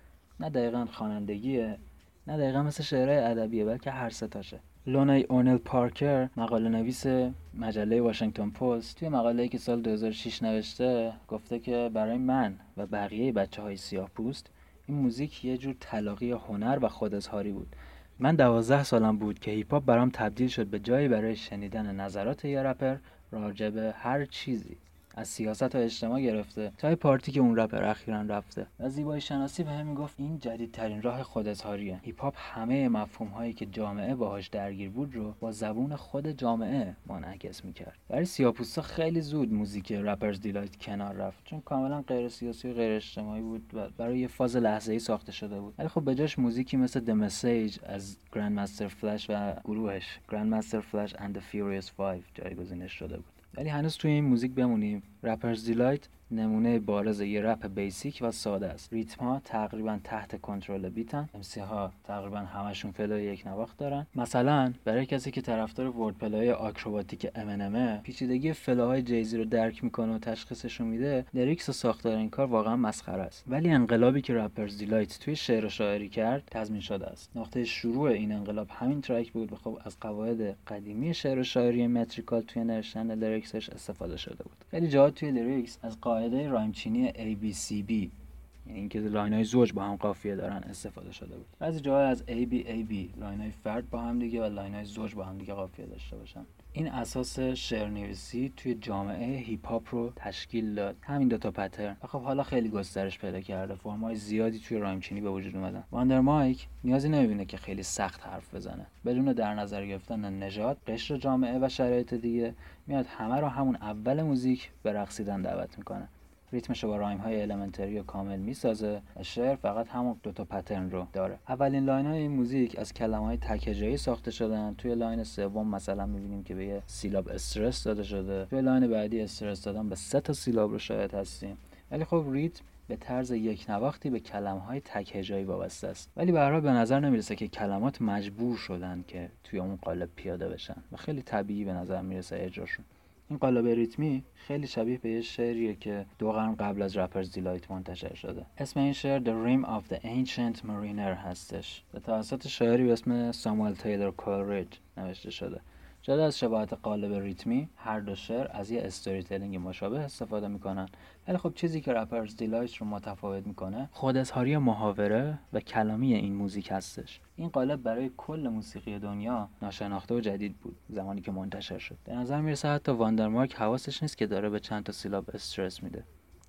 نه دقیقا خوانندگیه نه دقیقا مثل شعرهای ادبیه بلکه هر ستاشه لونای اونل پارکر مقاله نویس مجله واشنگتن پست توی مقاله که سال 2006 نوشته گفته که برای من و بقیه بچه های سیاه پوست این موزیک یه جور تلاقی هنر و خوداظهاری بود. من دوازده سالم بود که هیپ هاپ برام تبدیل شد به جایی برای شنیدن نظرات یه رپر راجع هر چیزی. از سیاست و اجتماع گرفته تا پارتی که اون رپر اخیرا رفته. و زیبایی شناسی به هم گفت این جدیدترین راه خود اظهاریه. هیپ هاپ همه مفهوم هایی که جامعه باهاش درگیر بود رو با زبون خود جامعه منعکس می‌کرد. برای سیاپوستا خیلی زود موزیک Rapper's Delight کنار رفت چون کاملا غیر سیاسی و غیر اجتماعی بود و برای یه فاز لحظه ای ساخته شده بود. ولی خب بجاش موزیکی مثل The Message از Grandmaster Flash و گروهش Grandmaster Flash the Furious 5 جایگزینش شده بود. ولی هنوز توی این موزیک بمونیم. Rapper's Delight. نمونه بارز یه رپ basic و ساده است. ریتم ها تقریبا تحت کنترل beat ان. MC ها تقریبا همشون یک نواخت دارن. مثلا برای کسی که طرفدار wordplay آکروباتیک ام پیچیدگی flow های جی زی رو درک می‌کنه و تشخیصشون میده lyrics و ساختار این کار واقعا مسخره است. ولی انقلابی که Rapper's Delight توی شعر و شاعری کرد تضمین شده است. نقطه شروع این انقلاب همین track بود و خب از قواعد قدیمی شعر و شاعری metrical توی نوشتن lyrics ش استفاده شده بود. خیلی جاها توی lyrics از قاعده rhyme چینی ABCB یعنی اینکه line های زوج با هم قافیه دارن استفاده شده بود. بعضی جاها از AB AB line های فرد با هم دیگه و line های زوج با هم دیگه قافیه داشته باشن. این اساس شعرنویسی توی جامعه هیپ هاپ رو تشکیل داد. همین دو تا pattern. و خب حالا خیلی گسترش پیدا کرده. فرمای زیادی توی rhyme چینی به وجود اومدن. واندر مایک نیازی نمی‌بینه که خیلی سخت حرف بزنه. بدون در نظر گرفتن نژاد قشر جامعه و شرایط دیگه میاد همه رو همون اول موزیک به رقصیدن دعوت می‌کنه. ریتمش با rhyme های elementary و کامل می‌سازه و شعر فقط همون دوتا pattern رو داره. اولین line های این موزیک از کلمه های تک‌هجایی ساخته شدن. توی line سوم مثلا می‌بینیم که به یه سیلاب استرس داده شده. توی line بعدی استرس دادن به سه تا سیلاب رو شاهد هستیم. ولی خب ریتم به طرز یک نواختی به کلمه های تک وابسته است. ولی به به نظر نمی‌رسه که کلمات مجبور شدن که توی اون قالب پیاده بشن. و خیلی طبیعی به نظر می‌رسه اجراشون. این قالب ریتمی خیلی شبیه به یه شعریه که دو قرن قبل از Rapper's Delight منتشر شده. اسم این شعر The Rime of the Ancient Mariner هستش. به توسط شاعری به اسم ساموئل تیلر کولریج نوشته شده. جدا از شباهت قالب ریتمی هر دو شعر از یه storytelling مشابه استفاده می‌کنن. ولی خب چیزی که Rapper's Delight رو متفاوت می‌کنه خود اظهاری محاوره و کلامی این موزیک هستش. این قالب برای کل موسیقی دنیا ناشناخته و جدید بود زمانی که منتشر شد. به نظر می‌رسه حتی واندر مایک حواسش نیست که داره به چند تا سیلاب استرس میده.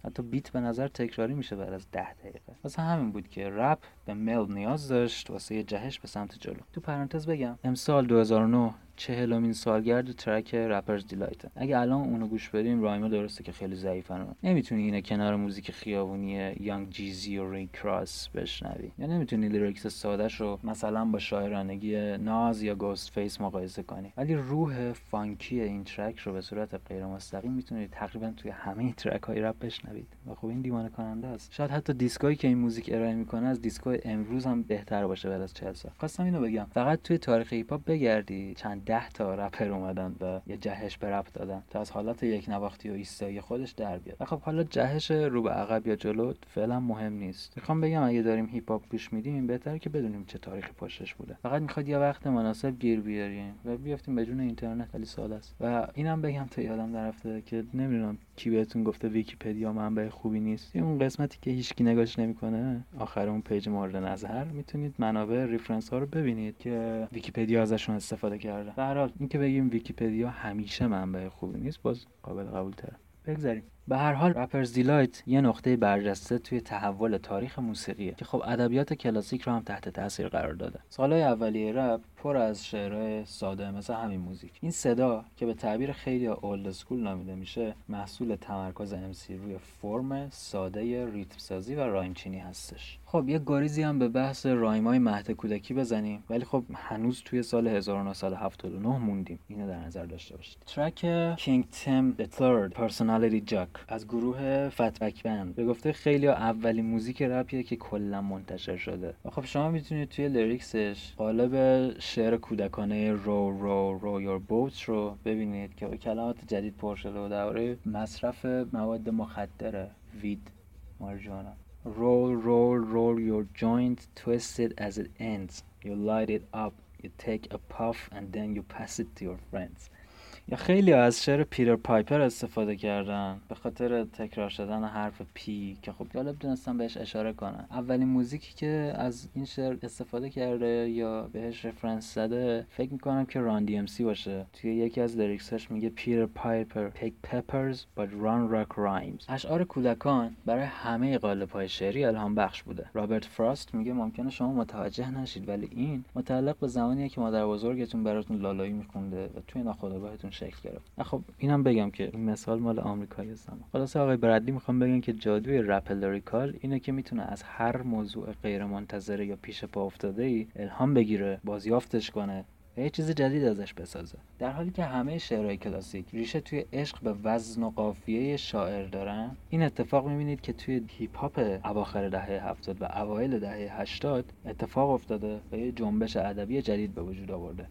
حتی beat به نظر تکراری میشه بعد از ده دقیقه. واسه همین بود که رپ به مل نیاز داشت واسه یه جهش به سمت جلو. تو پرانتز بگم امسال 2019 چهلمین سالگرد track Rapper's Delight. اگه الان اونو گوش بدیم rhyme ا درسته که خیلی ضعیفن. نمی‌تونی اینه کنار موزیک خیابونی یانگ جیزی و ریک راس بشنوی. یا نمی‌تونی lyrics سادهش رو مثلا با شاعرانگی ناز یا گوست فیس مقایسه کنی. ولی روح funky این track رو به صورت غیر مستقیم می‌تونید تقریبا توی همه track های رپ بشنوید و خب این دیوانه کننده است. شاید حتی دیسکایی که این موزیک ارائه می‌کنه از دیسکای امروز هم بهتر باشه بعد از 40 سال. خواستم اینو بگم. فقط توی تاریخ هیپ بگردی. چند ده تا رپر اومدن و یه جهش به رپ دادن تا از حالت یک نواختی و ایستایی خودش در بیاد. و خب حالا جهش رو به عقب یا جلو فعلا مهم نیست. می‌خوام بگم اگه داریم هیپ هاپ گوش میدیم این بهتره که بدونیم چه تاریخی پشتش بوده. فقط می‌خواد یه وقت مناسب گیر بیاریم و بیافتیم به جون اینترنت ولی سال است. و اینم بگم تا یادم نرفته که نمی‌دونم کی بهتون گفته ویکیپدیا منبع خوبی نیست؟ اون قسمتی که هیچکی نگاش نمی‌کنه. آخر اون page مورد نظر. می‌تونید منابع reference ها رو ببینید که ویکیپدیا ازشون استفاده کرده. در حال اینکه بگیم ویکیپدیا همیشه منبع خوبی نیست باز قابل قبول تره بگذاریم. به هر حال Rapper's Delight یه نقطه برجسته توی تحول تاریخ موسیقیه که خب ادبیات کلاسیک رو هم تحت تاثیر قرار داده. سالهای اولیه رپ پر از شعرهای ساده مثل همین موزیک. این صدا که به تعبیر خیلی old school نامیده میشه محصول تمرکز MC روی فرم ساده ریتم سازی و rhyme چینی هستش. خب یه گریزی هم به بحث rhyme ای مهد کودکی بزنیم. ولی خب هنوز توی سال 1979 موندیم. اینو در نظر داشته باشید. track King Tim The Third Personality Jock. از گروه Fatback Band به گفته خیلی اولین موزیک رپیه که کلا منتشر شده. خب شما می‌تونید توی lyrics ش قالب شعر کودکانه رو Row Row Your Boat رو ببینید که کلمات جدید پر شده و درباره مصرف مواد مخدر weed ماریجوانا roll roll roll your joint twist it at the ends you light it up you take a puff and then you pass it to your friends یا خیلی از شعر Peter Piper استفاده کردن به خاطر تکرار شدن حرف P که خب جالب دونستم بهش اشاره کنم اولین موزیکی که از این شعر استفاده کرده یا بهش reference زده فکر می‌کنم که Run-D.M.C. باشه. توی یکی از lyrics ش میگه Peter Piper picked peppers but Run rocked rhymes اشعار کودکان برای همه قالب های شعری الهام بخش بوده. رابرت فراست میگه ممکنه شما متوجه نشید ولی این متعلق به زمانیه که مادر بزرگتون براتون لالایی میخونده و توی ناخودآگاهتون شکل گرفت. خب اینم بگم که مثال مال آمریکایی هستم. خلاصه آقای برادلی می‌خوام بگم که جادوی رپ لریکال اینه که می‌تونه از هر موضوع غیر منتظره یا پیش پا افتاده ای الهام بگیره بازیافتش کنه و یه چیز جدید ازش بسازه. در حالی که همه شعرهای کلاسیک ریشه توی عشق به وزن و قافیه شاعر دارن این اتفاق می‌بینید که توی هیپ هاپ اواخر دهه 70 و اوایل دهه 80 اتفاق افتاده و یه جنبش ادبی جدید به وجود آورده.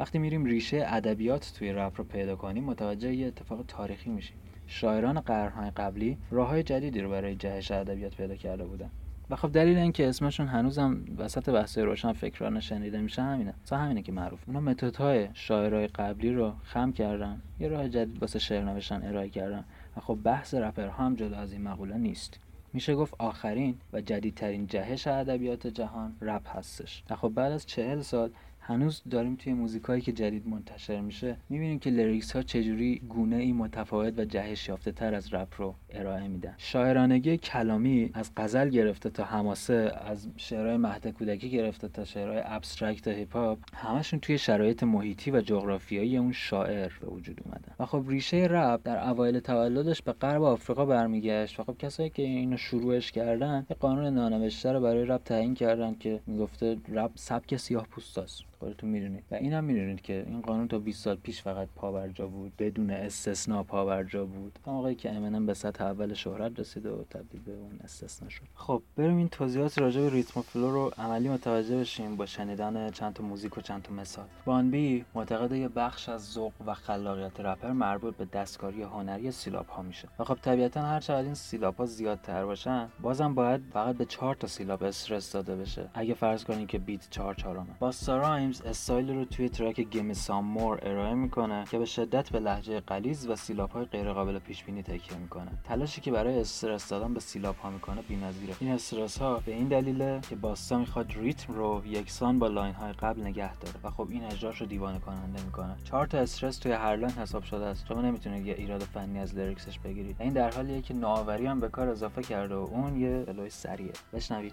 وقتی میریم ریشه ادبیات توی رپ رو پیدا کنیم متوجه یه اتفاق تاریخی میشیم. شاعران قرنهای قبلی راههای جدیدی رو برای جهش ادبیات پیدا کرده بودن. و خب دلیل اینکه اسمشون هنوزم وسط بحث روشن فکرانه شنیده میشه همینه. مثلا همینه که معروف. اونا متدهای شاعرای قبلی رو خم کردن. یه راه جدید واسه شعر نوشتن ارائه کردن. و خب بحث رپر هم جدا از این مقوله نیست. میشه گفت آخرین و جدیدترین جهش ادبیات جهان رپ هستش. و خب بعد از چهل سال هنوز داریم توی موزیکایی که جدید منتشر میشه می‌بینیم که lyrics ها چجوری گونه ای متفاوت و جهش یافته تر از رپ رو ارائه میدن. شاعرانگی کلامی از غزل گرفته تا حماسه از شعرهای مهد کودکی گرفته تا شعرهای abstract هیپ هاپ همشون توی شرایط محیطی و جغرافیایی اون شاعر به وجود اومدن. و خب ریشه رپ در اوایل تولدش به غرب آفریقا برمیگشت و خب کسایی که اینو شروعش کردن یه قانون نانوشته رو برای رپ تعیین کردن که می‌گفته رپ سبک سیاه پوستاست خودتون می‌دونید. و اینم می‌دونید که این قانون تا 20 سال پیش فقط پابرجا بود بدون استثنا پابرجا بود. تا موقعی که امینم به سطح اول شهرت رسیده و تبدیل به اون استثنا شد. خب بریم این توضیحات راجع به ریتم و flow رو عملی متوجه بشیم با شنیدن چند تا موزیک و چند تا مثال. Bun B معتقد یه بخش از ذوق و خلاقیت رپر مربوط به دستکاری هنری سیلاب ها میشه. و خب طبیعتا هر چقدر این سیلاب ها زیادتر باشن بازم باید فقط به 4 تا سیلاب استرس داده بشه. اگه فرض کنیم که beat 4 چهارمه. باستا رایمز استایل رو توی track Gimme Some More ارائه می‌کنه که به شدت به لهجه غلیظ و سیلاب های غیر قابل پیش بینی تکیه می‌کنه. تلاشی که برای استرس دادن به سیلاب ها می‌کنه بی‌نظیره. این استرس ها به این دلیله که باستا می‌خواد ریتم رو یکسان با line های قبل نگه داره و خب این اجراش رو دیوانه کننده می‌کنه. چهار تا استرس توی هر line حساب شده است. شما نمی‌تونید یه ایراد فنی از لیریکسش بگیرید. این در حالیه که نوآوری هم به کار اضافه کرده و اون یه فلوی سریه بشنوید.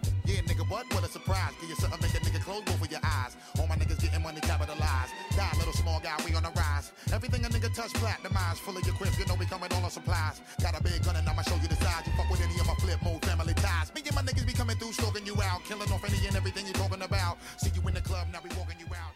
Money capitalized. Die, little small guy, we on the rise. Everything a nigga touch platinumized. Full of your quips, you know we coming all on supplies. Got a big gun and I'ma show you the size. You fuck with any of my flip mode family ties. Me and my niggas be coming through, stalking you out. Killing off any and everything you talking about. See you in the club, now we walking you out.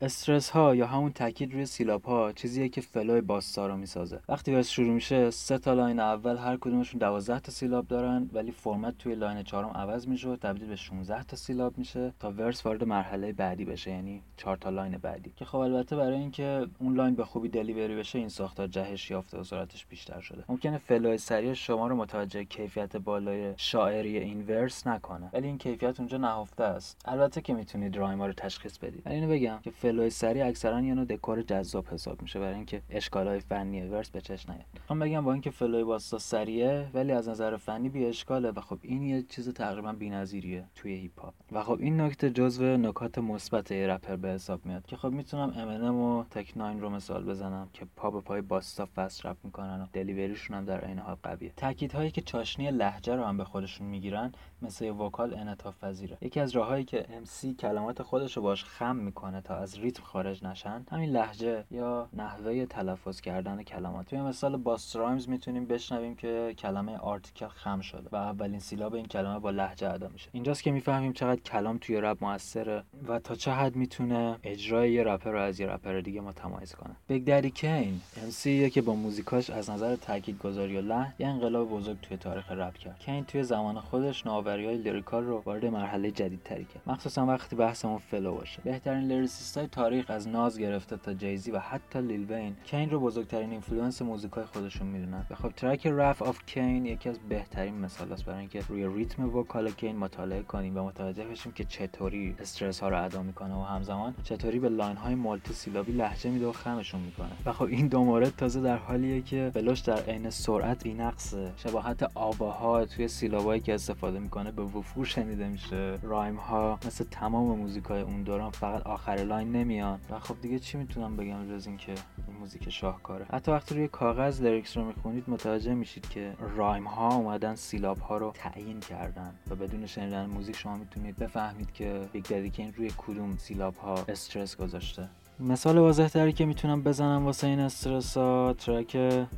استرس ها یا همون تاکید روی سیلاب ها چیزیه که flow ی باستا رو می‌سازه. وقتی verse شروع میشه سه تا line اول هر کدومشون 12 تا سیلاب دارن ولی فرمت توی line چهارم عوض میشه و تبدیل به 16 تا سیلاب میشه تا verse وارد مرحله بعدی بشه یعنی 4 تا line بعدی. که خب البته برای اینکه اون line به خوبی delivery بشه این ساختار جهش یافته و سرعتش بیشتر شده. ممکنه flow ی سریع شما رو متوجه کیفیت بالای شاعری این verse نکنه. ولی این کیفیت اونجا نهفته است. البته که می‌تونید rhyme ا رو تشخیص بدید. اینو بگم که flow ی سریع اکثرا یه نوع دکور جذاب حساب میشه برای اینکه اشکالای فنی verse به چشم نیاد. من بگم با اینکه flow ی باستا سریعه ولی از نظر فنی بی اشکاله و خب این یه چیز تقریبا بی‌نظیریه توی هیپ هاپ و خب این نکته جزو نکات مثبت رپر به حساب میاد که خب می‌تونم امینم و Tech N9ne رو مثال بزنم که پا به پای باستا fast rap می‌کنن و delivery شون هم در عین حال قویه. هایی که چاشنی لهجه رو هم به خودشون می‌گیرن مثل vocal انعطاف پذیره. یکی از راههایی که MC کلمات خودش رو باش خم می‌کنه تا از ریتم خارج نشن همین لهجه یا نحوه تلفظ کردن کلمات. توی مثال باستا رایمز می‌تونیم بشنویم که کلمه article خم شده و اولین سیلاب این کلمه با لهجه ادا میشه. اینجاست که می‌فهمیم چقدر کلام توی رپ موثره و تا چه حد می‌تونه اجرای یه رپر رو از یه رپر دیگه متمایز کنه. بیگ ددی کین MC که با موزیکاش از نظر تاکیدگذاری و لحن یه انقلاب بزرگ توی تاریخ رپ کرد. کین توی زمان خودش های lyrical رو وارد مرحله جدیدتری کرد. مخصوصا وقتی بحثمون flow باشه. بهترین lyricist های تاریخ از ناز گرفته تا جیزی و حتی لیل وین. کین رو بزرگترین influence موزیکای خودشون می‌دونن. و خب track Wrath of Kane یکی از بهترین مثال هاست برای اینکه روی ریتم vocal کین مطالعه کنیم و متوجه بشیم که چطوری استرس ها رو ادا می‌کنه و همزمان چطوری به line های multi سیلابی لهجه میده و خمشون می‌کنه. و خب این دو مورد تازه در حالیه که flow ش در عین سرعت بی‌نقصه. شباهت آواها توی سیلابایی که استفاده می‌کنه به وفور شنیده میشه rhyme ها مثل تمام موزیکای اون دوران فقط آخر line نمیان. و خب دیگه چی می‌تونم بگم جز اینکه این موزیک شاهکاره. حتی وقتی روی کاغذ lyrics رو می‌خونید متوجه میشید که rhyme ها اومدن سیلاب ها رو تعیین کردن و بدون شنیدن موزیک شما می‌تونید بفهمید که Big Daddy Kane روی کدوم سیلاب ها استرس گذاشته. مثال واضح تری که می‌تونم بزنم واسه این استرس ها track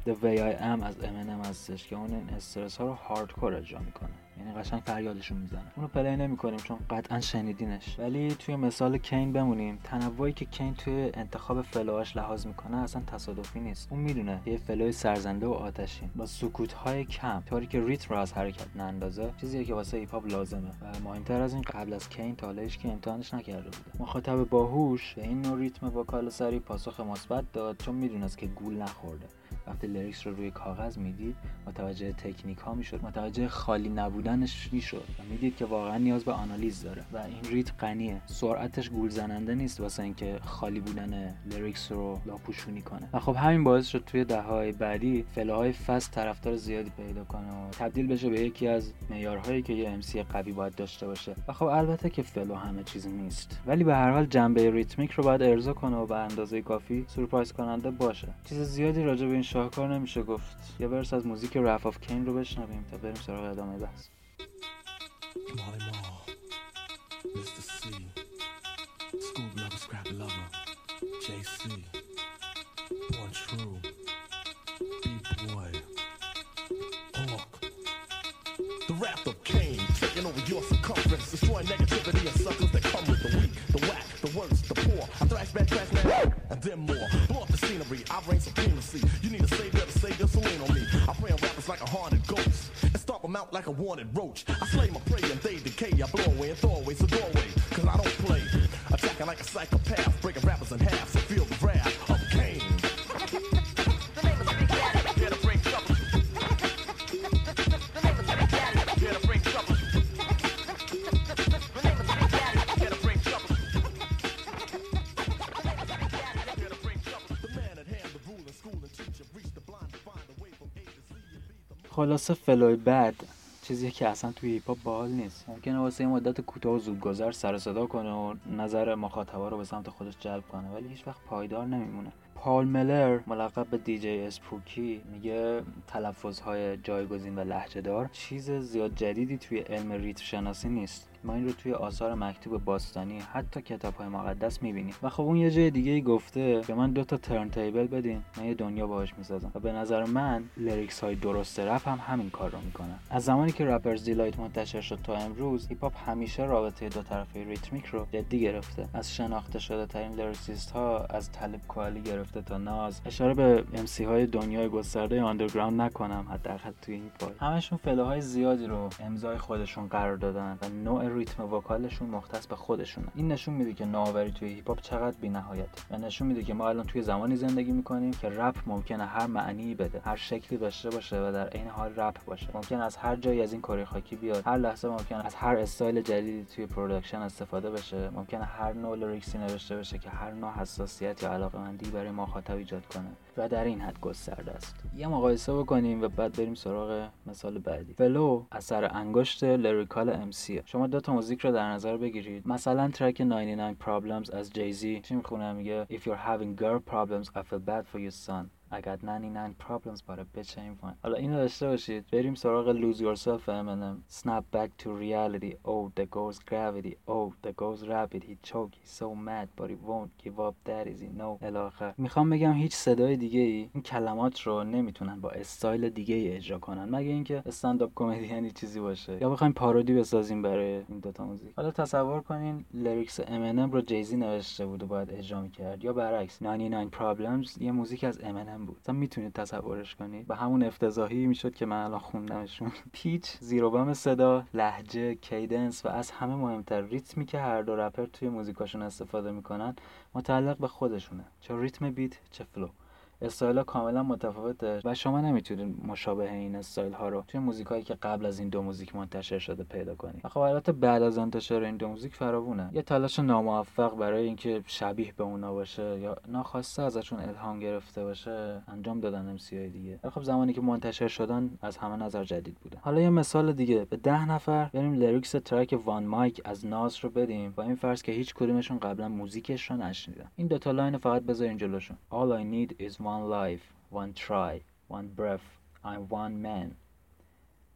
The Way I Am از Eminem هستش که اون این استرس ها رو hardcore اجرا می‌کنه. یعنی قشنگ فریادشون می‌زنه. اونو play نمی‌کنیم چون قطعا شنیدینش. ولی توی مثال کین بمونیم. تنوعی که کین توی انتخاب flow هاش لحاظ می‌کنه اصلا تصادفی نیست. اون می‌دونه یه flow ی سرزنده و آتشین. با سکوت های کم. طوری که ریتم رو از حرکت نندازه چیزی که واسه هیپ لازمه. و مهمتر از این قبل از کین تا که امتحانش نکرده بوده. مخاطب باهوش به این نوع ریتم vocal سریع پاسخ مثبت داد چون می‌دونست که گول نخورده. وقتی lyrics رو روی کاغذ می‌دید متوجه تکنیک ها می‌شد متوجه خالی نبودنش می‌شد و می‌دید که واقعا نیاز به آنالیز داره. و این ریتم غنیه. سرعتش گول زننده نیست واسه اینکه خالی بودن lyrics رو لاپوشونی کنه. و خب همین باعث شد توی دهه‌های بعدی flow های fast طرفدار زیادی پیدا کنه و تبدیل بشه به یکی از معیارهایی که یه MC قوی باید داشته باشه. و خب البته که flow همه چیز نیست. ولی به هر حال جنبه ریتمیک رو باید ارضا کنه و به اندازه کافی سورپرایز کننده باشه. چیز زیادی راجع به این شاهکار نمیشه گفت. یه verse از موزیک Wrath of Kane رو بشنویم تا بریم سراغ ادامه بحث. The wrath thrash back, trash man, and then more. Blow up the scenery, I reign supremacy. You need a savior to save your saline on me. I prey on rappers like a haunted ghost and stomp them out like a wanted roach. I slay my prey and they decay. I blow away and throw away, so doorway, cause I don't play. Attacking like a psychopath, breaking rappers in half, خلاصه flow ی بد چیزی که اصلا توی هیپ باحال نیست. ممکنه واسه یه مدت کوتاه و زودگذر سر صدا کنه و نظر مخاطبا رو به سمت خودش جلب کنه ولی هیچ وقت پایدار نمیمونه. پال میلر ملقب به DJ Spooky میگه تلفظهای جایگزین و لهجه دار چیز زیاد جدیدی توی علم ریتم شناسی نیست. ما این رو توی آثار مکتوب باستانی حتی کتاب های مقدس می‌بینیم. و خب اون یه جای دیگه ای گفته به من دو تا turntable بدین من یه دنیا باهاش می‌سازم. و به نظر من lyrics های درست رپ هم همین کار رو می‌کنن. از زمانی که Rapper's Delight منتشر شد تا امروز هیپ هاپ همیشه رابطه دو طرفه ریتمیک رو جدی گرفته. از شناخته شده ترین lyricist ها از Talib Kweli گرفته تا Nas. اشاره به MC های دنیای گسترده underground نکنم حداقل توی این فایل همشون flow های زیادی رو امضای خودشون قرار دادن و نوع ریتم vocal شون مختص به خودشونه. این نشون میده که نوآوری توی هیپ هاپ چقدر بی‌نهایت و نشون میده که ما الان توی زمانی زندگی می‌کنیم که رپ ممکنه هر معنی بده هر شکلی داشته باشه و در عین حال رپ باشه. ممکن از هر جایی از این کره خاکی بیاد هر لحظه ممکن از هر استایل جدیدی توی production استفاده بشه. ممکنه هر نوع lyrics ی نوشته بشه که هر نوع حساسیت یا علاقه‌مندی برای مخاطب ایجاد کنه. و در این حد گسترده است. یه مقایسه بکنیم و بعد بریم سراغ مثال بعدی. flow اثر انگشت lyrical MC شما دو تا موزیک رو در نظر بگیرید. مثلا track 99 Problems از جیزی چی می‌خونه؟ میگه If you're having girl problems I feel bad for you son. I got 99 problems but a bitch ain't one حالا اینو داشته باشید. بریم سراغ Lose Yourself Eminem Snap back to reality. Oh there goes gravity. Oh there goes rabbit He choked. He's so mad but he won't give up. That easy, no. الی آخر. می‌خوام بگم هیچ صدای دیگه ای این کلمات رو نمی‌تونن با استایل دیگه ای اجرا کنن. مگه اینکه stand-up comedy یعنی چیزی باشه؟ یا بخوایم parody بسازیم برای این دوتا موزیک. حالا تصور کنین lyrics Eminem رو جیزی نوشته بود و باید اجرا می‌کرد. یا برعکس 99 Problems یه موزیک از Eminem بود. مثلا می‌تونید تصورش کنید. به همون افتضاحی می‌شد که من الان خوندمشون. (laughs) پیچ زیر و بم صدا لهجه cadence و از همه مهمتر ریتمی که هر دو رپر توی موزیکاشون استفاده می‌کنن متعلق به خودشونه. چه ریتم beat چه flow. style ها کاملا متفاوته و شما نمی‌تونید مشابه این استایل ها رو توی موزیک هایی که قبل از این دو موزیک منتشر شده پیدا کنید. خب البته بعد از انتشار این دو موزیک فراوونه. یه تلاش ناموفق برای اینکه شبیه به اونا باشه یا ناخواسته ازشون الهام گرفته باشه انجام دادن MC دیگه. خب زمانی که منتشر شدن از همه نظر جدید بوده. حالا یه مثال دیگه. به ده نفر بریم lyrics track One Mic از Nas رو بدیم. با این فرض که هیچ کدومشون قبلا موزیکش رو نشنیدن. این دو تا line فقط بذارین جلوشون. All I need is life, one try, one breath. I'm one man.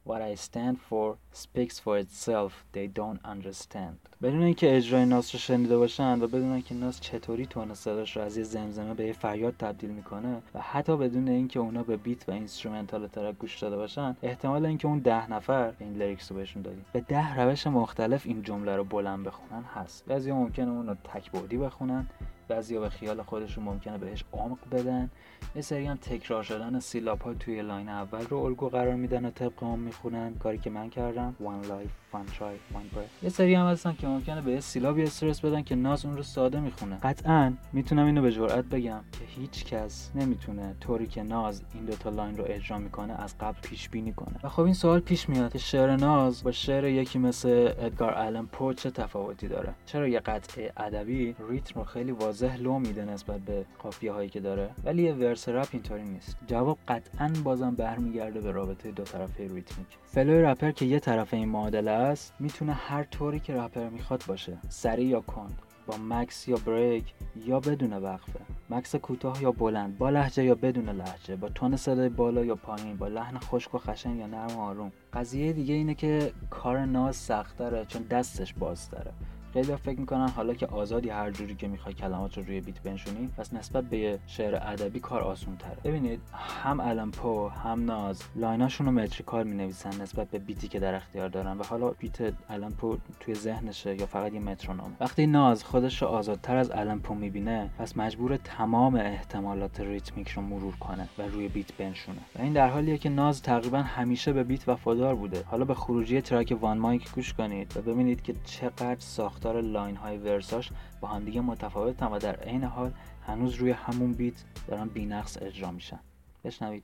What I stand for speaks for itself. They don't understand. بدون اینکه اجرای Nas رو شنیده باشن و بدون اینکه Nas چطوری tone صداش رو از یه زمزمه به یه فریاد تبدیل می‌کنه و حتی بدون اینکه اونا به beat و instrumental track گوش داده باشن احتمال اینکه اون ده نفر این lyrics رو بهشون دادیم به ده روش مختلف این جمله رو بلند بخونن هست. بعضی ممکنه اون رو تک بخونن بعضیا به خیال خودشون ممکنه بهش عمق بدن. یه سری هم تکرار شدن سیلاب ها توی line اول رو الگو قرار میدن و طبق هم می‌خونن. کاری که من کردم one life. Try one breath یه سری هم هستن که ممکنه به سیلابی استرس بدن که Nas اون رو ساده می‌خونه. قطعا می‌تونم اینو به جرئت بگم که هیچ کس نمی‌تونه طوری که Nas این دوتا line رو اجرا می‌کنه از قبل پیش بینی کنه. و خب این سوال پیش میاد که شعر Nas با شعر یکی مثل ادگار آلن پو چه تفاوتی داره؟ چرا یه قطعه ادبی ریتم رو خیلی واضح لو میده نسبت به قافیه هایی که داره؟ ولی یه verse رپ اینطوری نیست. جواب قطعا بازم برمیگرده به رابطه دو طرفه ریتمیک. flow ی رپر که یه طرف این معادله است می‌تونه هر طوری که رپر می‌خواد باشه. سریع یا کند با مکث یا break یا بدون وقفه. مکث کوتاه یا بلند با لهجه یا بدون لهجه با تن صدای بالا یا پایین با لحن خشک و خشن یا نرم و آروم. قضیه دیگه اینه که کار Nas سختره چون دستش بازتره. خیلی فکر می‌کنن حالا که آزادی هر جوری که می‌خوای کلمات رو روی beat بنشونی پس نسبت به شعر ادبی کار آسون تره ببینید هم Allan Poe هم Nas line اشون رو metrical می نویسن نسبت به beat ی که در اختیار دارن و حالا beat Allan Poe توی ذهنشه یا فقط یه مترونوم. وقتی Nas خودش رو آزادتر از Allan Poe می‌بینه پس مجبور تمام احتمالات ریتمیک رو مرور کنه و روی beat بنشونه. و این در حالیه که Nas تقریبا همیشه به beat وفادار بوده. حالا به خروجی track One Mic گوش کنید و ببینید که چقدر ساخت ساختار line های verse اش با همدیگه متفاوتن و در عین حال هنوز روی همون beat دارن بینقص اجرا میشن. بشنوید.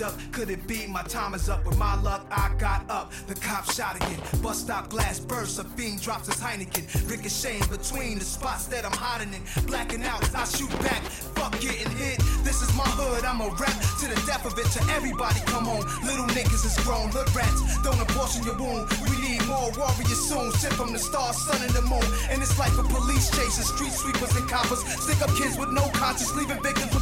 duck. Could it be my time is up? With my luck, I got up. The cop shot again. Bus stop glass bursts. A fiend drops his Heineken. Ricocheting between the spots that I'm hiding in. Blacking out, I shoot back. Fuck getting hit. This is my hood. I'm a rap to the death of it. To everybody, come on. Little niggas is grown. Hood rats. Don't abortion your wound. We need more warriors soon. Sent from the stars, sun, and the moon. And it's like a police chasing street sweepers and coppers. Stick up kids with no conscience, leaving victims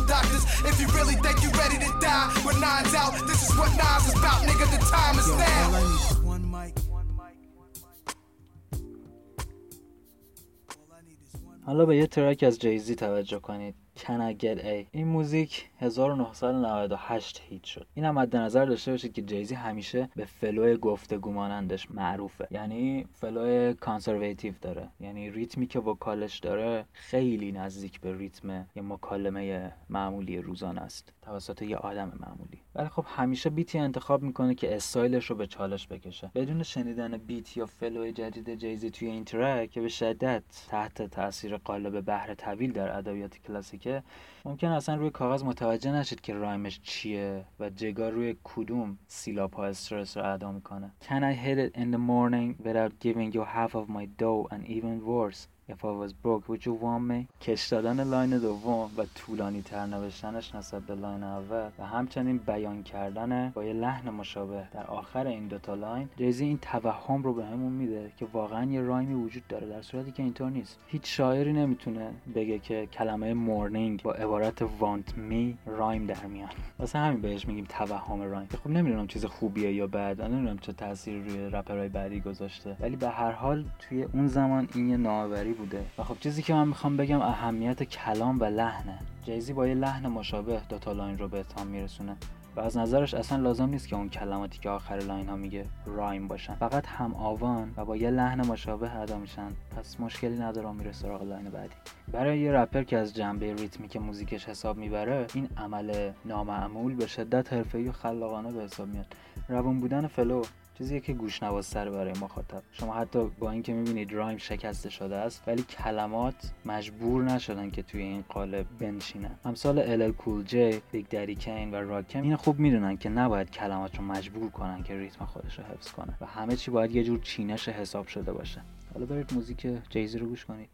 nines is about, nigga. The time is now. One mic. حالا به یه track از جیزی توجه کنید Can I Get A? این موزیک 1998 hit شد. این هم مد نظر داشته باشید که جیزی همیشه به flow گفتگو مانندش معروفه. یعنی flow conservative داره. یعنی ریتمی که vocal ش داره خیلی نزدیک به ریتم یه مکالمه معمولی روزانه است. توسط یه آدم معمولی. ولی خب همیشه beat ی انتخاب می‌کنه که استایلش رو به چالش بکشه. بدون شنیدن beat یا flow جدید جیزی توی این track که به شدت تحت تاثیر قالب بحر طویل در ادبیات کلاسیکه ممکن اصلا روی کاغذ متوجه نشید که rhyme ش چیه و Jigga روی کدوم سیلاب ها استرس رو ادا می‌کنه. Can I hit it in the morning without giving you half of my dough and even worse? If I was broke would you want me? کش دادن line دوم و طولانی تر نوشتنش نسبت به line اول و همچنین بیان کردن با یه لحن مشابه در آخر این دوتا line Jay-Z این توهم رو بهمون میده که واقعا یه rhyme ی وجود داره در صورتی که اینطور نیست. هیچ شاعری نمی‌تونه بگه که کلمه morning با عبارت want me rhyme در میان. واسه همین بهش میگیم توهم rhyme. خب نمی‌دونم چیز خوبیه یا بد نمی‌دونم چه تاثیری روی رپرهای بعدی گذاشته. ولی به هر حال توی اون زمان این یه نوآوری بوده. و خب چیزی که من می‌خوام بگم اهمیت کلام و لحنه. جیزی با یه لحن مشابه دوتا line رو به اتمام میرسونه. و از نظرش اصلا لازم نیست که اون کلماتی که آخر line ها میگه rhyme باشن. فقط هم آوان و با یه لحن مشابه ادا میشن. پس مشکلی نداره میره سراغ line بعدی. برای یه رپر که از جنبه ریتمیک موزیکش حساب می‌بره این عمل نامعمول به شدت حرفه‌ای و خلاقانه به حساب میاد. روون بودن flow. چیزی که گوش نوازتر برای مخاطب شما حتی با اینکه می‌بینید rhyme شکسته شده است ولی کلمات مجبور نشدن که توی این قالب بنشینن امثال LL Cool J Big Daddy Kane و Rakim این خوب می‌دونن که نباید کلمات رو مجبور کنن که ریتم خودش رو حفظ کنه و همه چی باید یه جور چینش حساب شده باشه حالا برید موزیک جیزی رو گوش کنید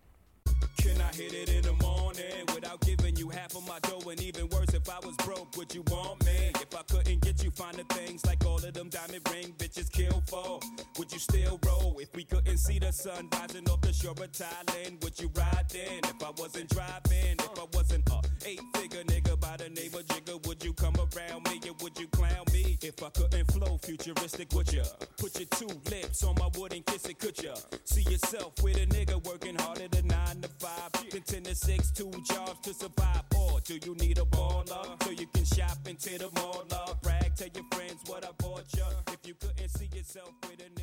Can I hit it in the morning without giving you half of my dough? And even worse, if I was broke, would you want me? Couldn't get you finer things like all of them diamond ring bitches kill for, would you still roll? If we couldn't see the sun rising off the shore of Thailand, would you ride then? If I wasn't driving, if I wasn't a eight figure nigga by the name of Jigga, would you come around If I couldn't flow futuristic, would ya? Put your two lips on my wood and kiss it, could ya? See yourself with a nigga working harder than nine to five, then ten to six, two jobs to survive. Or do you need a baller so you can shop into the mall? Love, brag, tell your friends what I bought ya. If you couldn't see yourself with a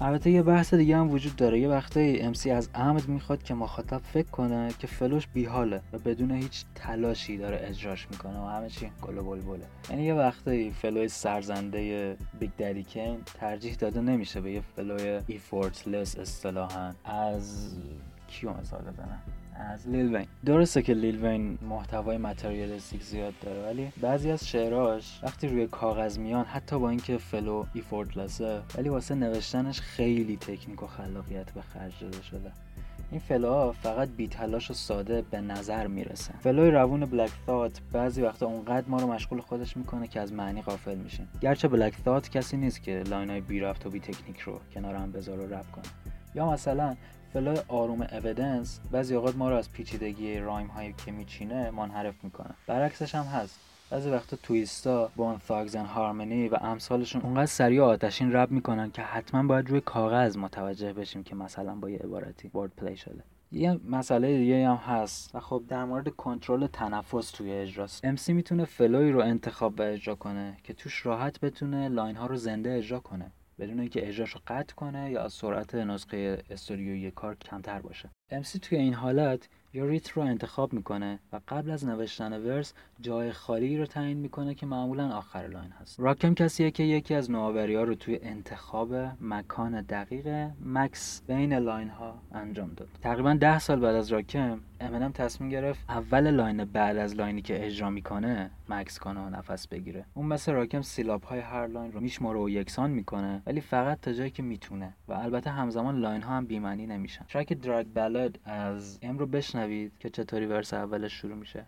البته یه بحث دیگه هم وجود داره. یه وقتایی امسی از عمد می‌خواد که مخاطب فکر کنه که فلوش بیحاله و بدون هیچ تلاشی داره اجراش می‌کنه و همه چی گل بلبله. یعنی یه وقتایی flow ی سرزنده Big Daddy Kane ترجیح داده نمیشه به یه flow ی effortless اصطلاحا. از کیو مثال بزنم؟ از Lil Wayne. درسته که Lil Wayne محتوای materialistic زیاد داره ولی بعضی از شعراش وقتی روی کاغذ میان حتی با اینکه flow effortless ه ولی واسه نوشتنش خیلی تکنیک و خلاقیت به خرج داده شده. این flow ها فقط بی تلاش و ساده به نظر می‌رسن. flow ی روون Black Thought بعضی وقتا اونقدر ما رو مشغول خودش می‌کنه که از معنی غافل میشیم. گرچه Black Thought کسی نیست که line های بی ربط و بی تکنیک رو کنار هم بذار و رپ کنه. یا مثلا flow ی آروم Evidence بعضی اوقات ما رو از پیچیدگی rhyme هایی که میچینه منحرف می‌کنه. برعکسش هم هست. بعضی وقتا Twista Bone Thugs Harmony و امثالشون اونقدر سریع آتشین رپ می‌کنن که حتما باید روی کاغذ متوجه بشیم که مثلا با یه عبارتی wordplay شده. یه مسئله دیگه هم هست. و خب در مورد کنترل تنفس توی اجراست MC می‌تونه flow یی رو انتخاب و اجرا کنه که توش راحت بتونه line ها رو زنده اجرا کنه. بدون اینکه اجراش رو قطع کنه یا از سرعت نسخه استودیویی کار کمتر باشه. MC توی این حالت یه beat رو انتخاب می‌کنه و قبل از نوشتن verse جای خالی رو تعیین می‌کنه که معمولا آخر line هست. Rakim کسیه که یکی از نوآوری ها رو توی انتخاب مکان دقیق مکث بین line ها انجام داد. تقریبا ده سال بعد از Rakim Eminem تصمیم گرفت اول line بعد از line ی که اجرا می‌کنه مکث کنه و نفس بگیره. اون مثل Rakim سیلاب های هر line رو میشماره و یکسان می‌کنه ولی فقط تا جایی که می‌تونه. و البته همزمان line ها هم بیمعنی نمیشن. track Drug Ballad از Em رو بشنوید که چطوری verse اولش شروع میشه.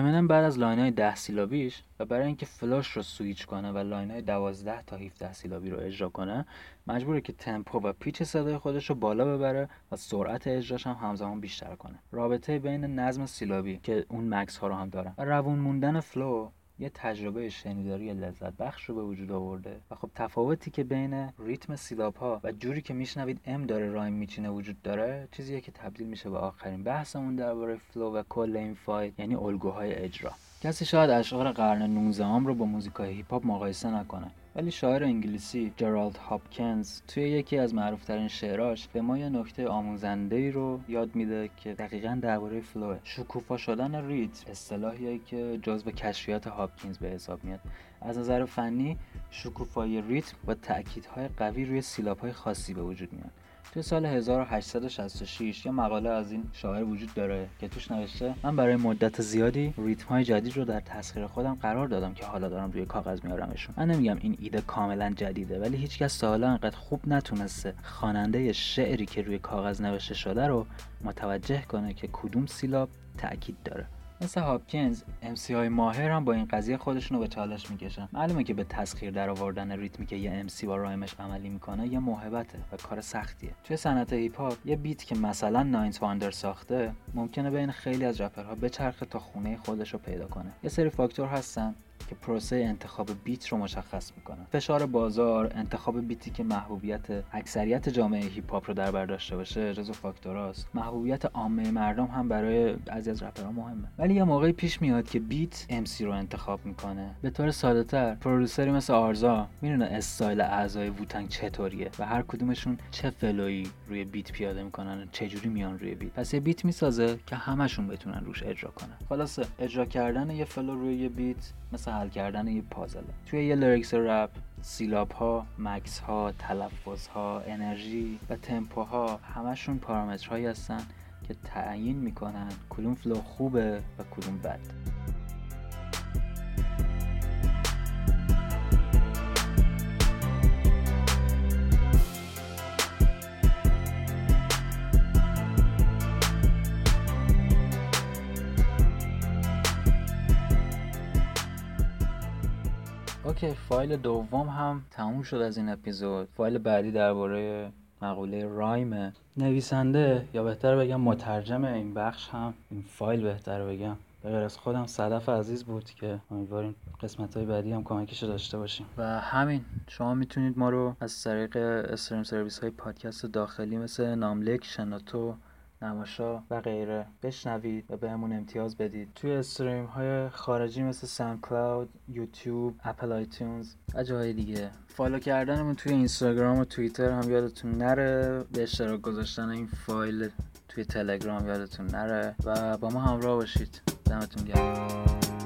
امنم بعد از line های ده سیلابیش و برای اینکه flow اش رو سویچ کنه و line های دوازده تا 17 سیلابی رو اجرا کنه مجبوره که تمپو و pitch صدای خودش رو بالا ببره و سرعت اجراش هم همزمان بیشتر کنه. رابطه بین نظم سیلابی که اون مکث ها رو هم دارن و روون موندن flow یه تجربه شنیداری لذت بخش رو به وجود آورده و خب تفاوتی که بین ریتم سیلاب ها و جوری که میشنوید Em داره rhyme میچینه وجود داره چیزیه که تبدیل میشه به آخرین بحثمون درباره flow و کل این فایل یعنی الگوهای اجرا. کسی شاید اشعار قرن 19 هم رو با موزیکای هیپ هاپ مقایسه نکنه. ولی شاعر انگلیسی جرالد هاپکنز توی یکی از معروفترین شعراش به ما یه نکته آموزنده ای رو یاد میده که دقیقا درباره flow ه. شکوفا شدن ریتم اصطلاحیه که جزو کشفیات هاپکینز به حساب میاد. از نظر فنی شکوفایی ریتم با تأکیدهای قوی روی سیلابهای خاصی به وجود میاد. توی سال 1866 یه مقاله از این شاعر وجود داره که توش نوشته من برای مدت زیادی ریتم های جدید رو در تسخیر خودم قرار دادم که حالا دارم روی کاغذ میارمشون. من نمیگم این ایده کاملا جدیده ولی هیچکس تا حالا انقدر خوب نتونسته خواننده شعری که روی کاغذ نوشته شده رو متوجه کنه که کدوم سیلاب تاکید داره. مثل هاپکینز MC های ماهر هم با این قضیه خودشون رو به چالش می‌کشن. معلومه که به تسخیر در آوردن ریتمی که یه MC با rhyme ش عملی می‌کنه یه موهبته و کار سختیه. توی صنعت هیپ هاپ یه beat که مثلا 9th Wonder ساخته ممکنه بین خیلی از رپرها بچرخه تا خونه خودش رو پیدا کنه. یه سری فاکتور هستن. که پروسه انتخاب beat رو مشخص می‌کنه. فشار بازار انتخاب beat ی که محبوبیت اکثریت جامعه هیپ هاپ رو در بر داشته باشه جزو فاکتوراست محبوبیت عامه مردم هم برای بعضی از رپرها مهمه. ولی یه موقعی پیش میاد که beat، MC رو انتخاب می‌کنه. به طور ساده تر producer ی مثل RZA می‌دونه استایل اعضای Wu-Tang چطوریه و هر کدومشون چه flow ی روی beat پیاده می‌کنن چه جوری میان روی beat. پس یه beat می‌سازه که همشون بتونن روش اجرا کنن. خلاصه اجرا کردن یه flow روی یه beat مثل حل کردن یه پازله توی یه lyrics رپ سیلاب ها مکث ها تلفظ ها انرژی و تمپو ها همشون پارامترهایی هستن که تعیین می‌کنن کدوم flow خوبه و کدوم بد okay فایل دوم هم تموم شد از این اپیزود. فایل بعدی درباره مقوله rhyme نویسنده یا بهتر بگم مترجم این بخش هم این فایل بهتر بگم. به از خودم صدف عزیز بود که امیدواریم قسمت های بعدی هم کمکش داشته باشیم. و همین شما می‌تونید ما رو از طریق stream service های پادکست داخلی مثل ناملیک شناتو نماشا و غیره بشنوید و بهمون امتیاز بدید. توی stream های خارجی مثل SoundCloud YouTube Apple iTunes و جاهای دیگه. follow کردنمون توی اینستاگرام و توییتر هم یادتون نره. به اشتراک گذاشتن این فایل توی تلگرام یادتون نره. و با ما همراه باشید. دمتون گرم.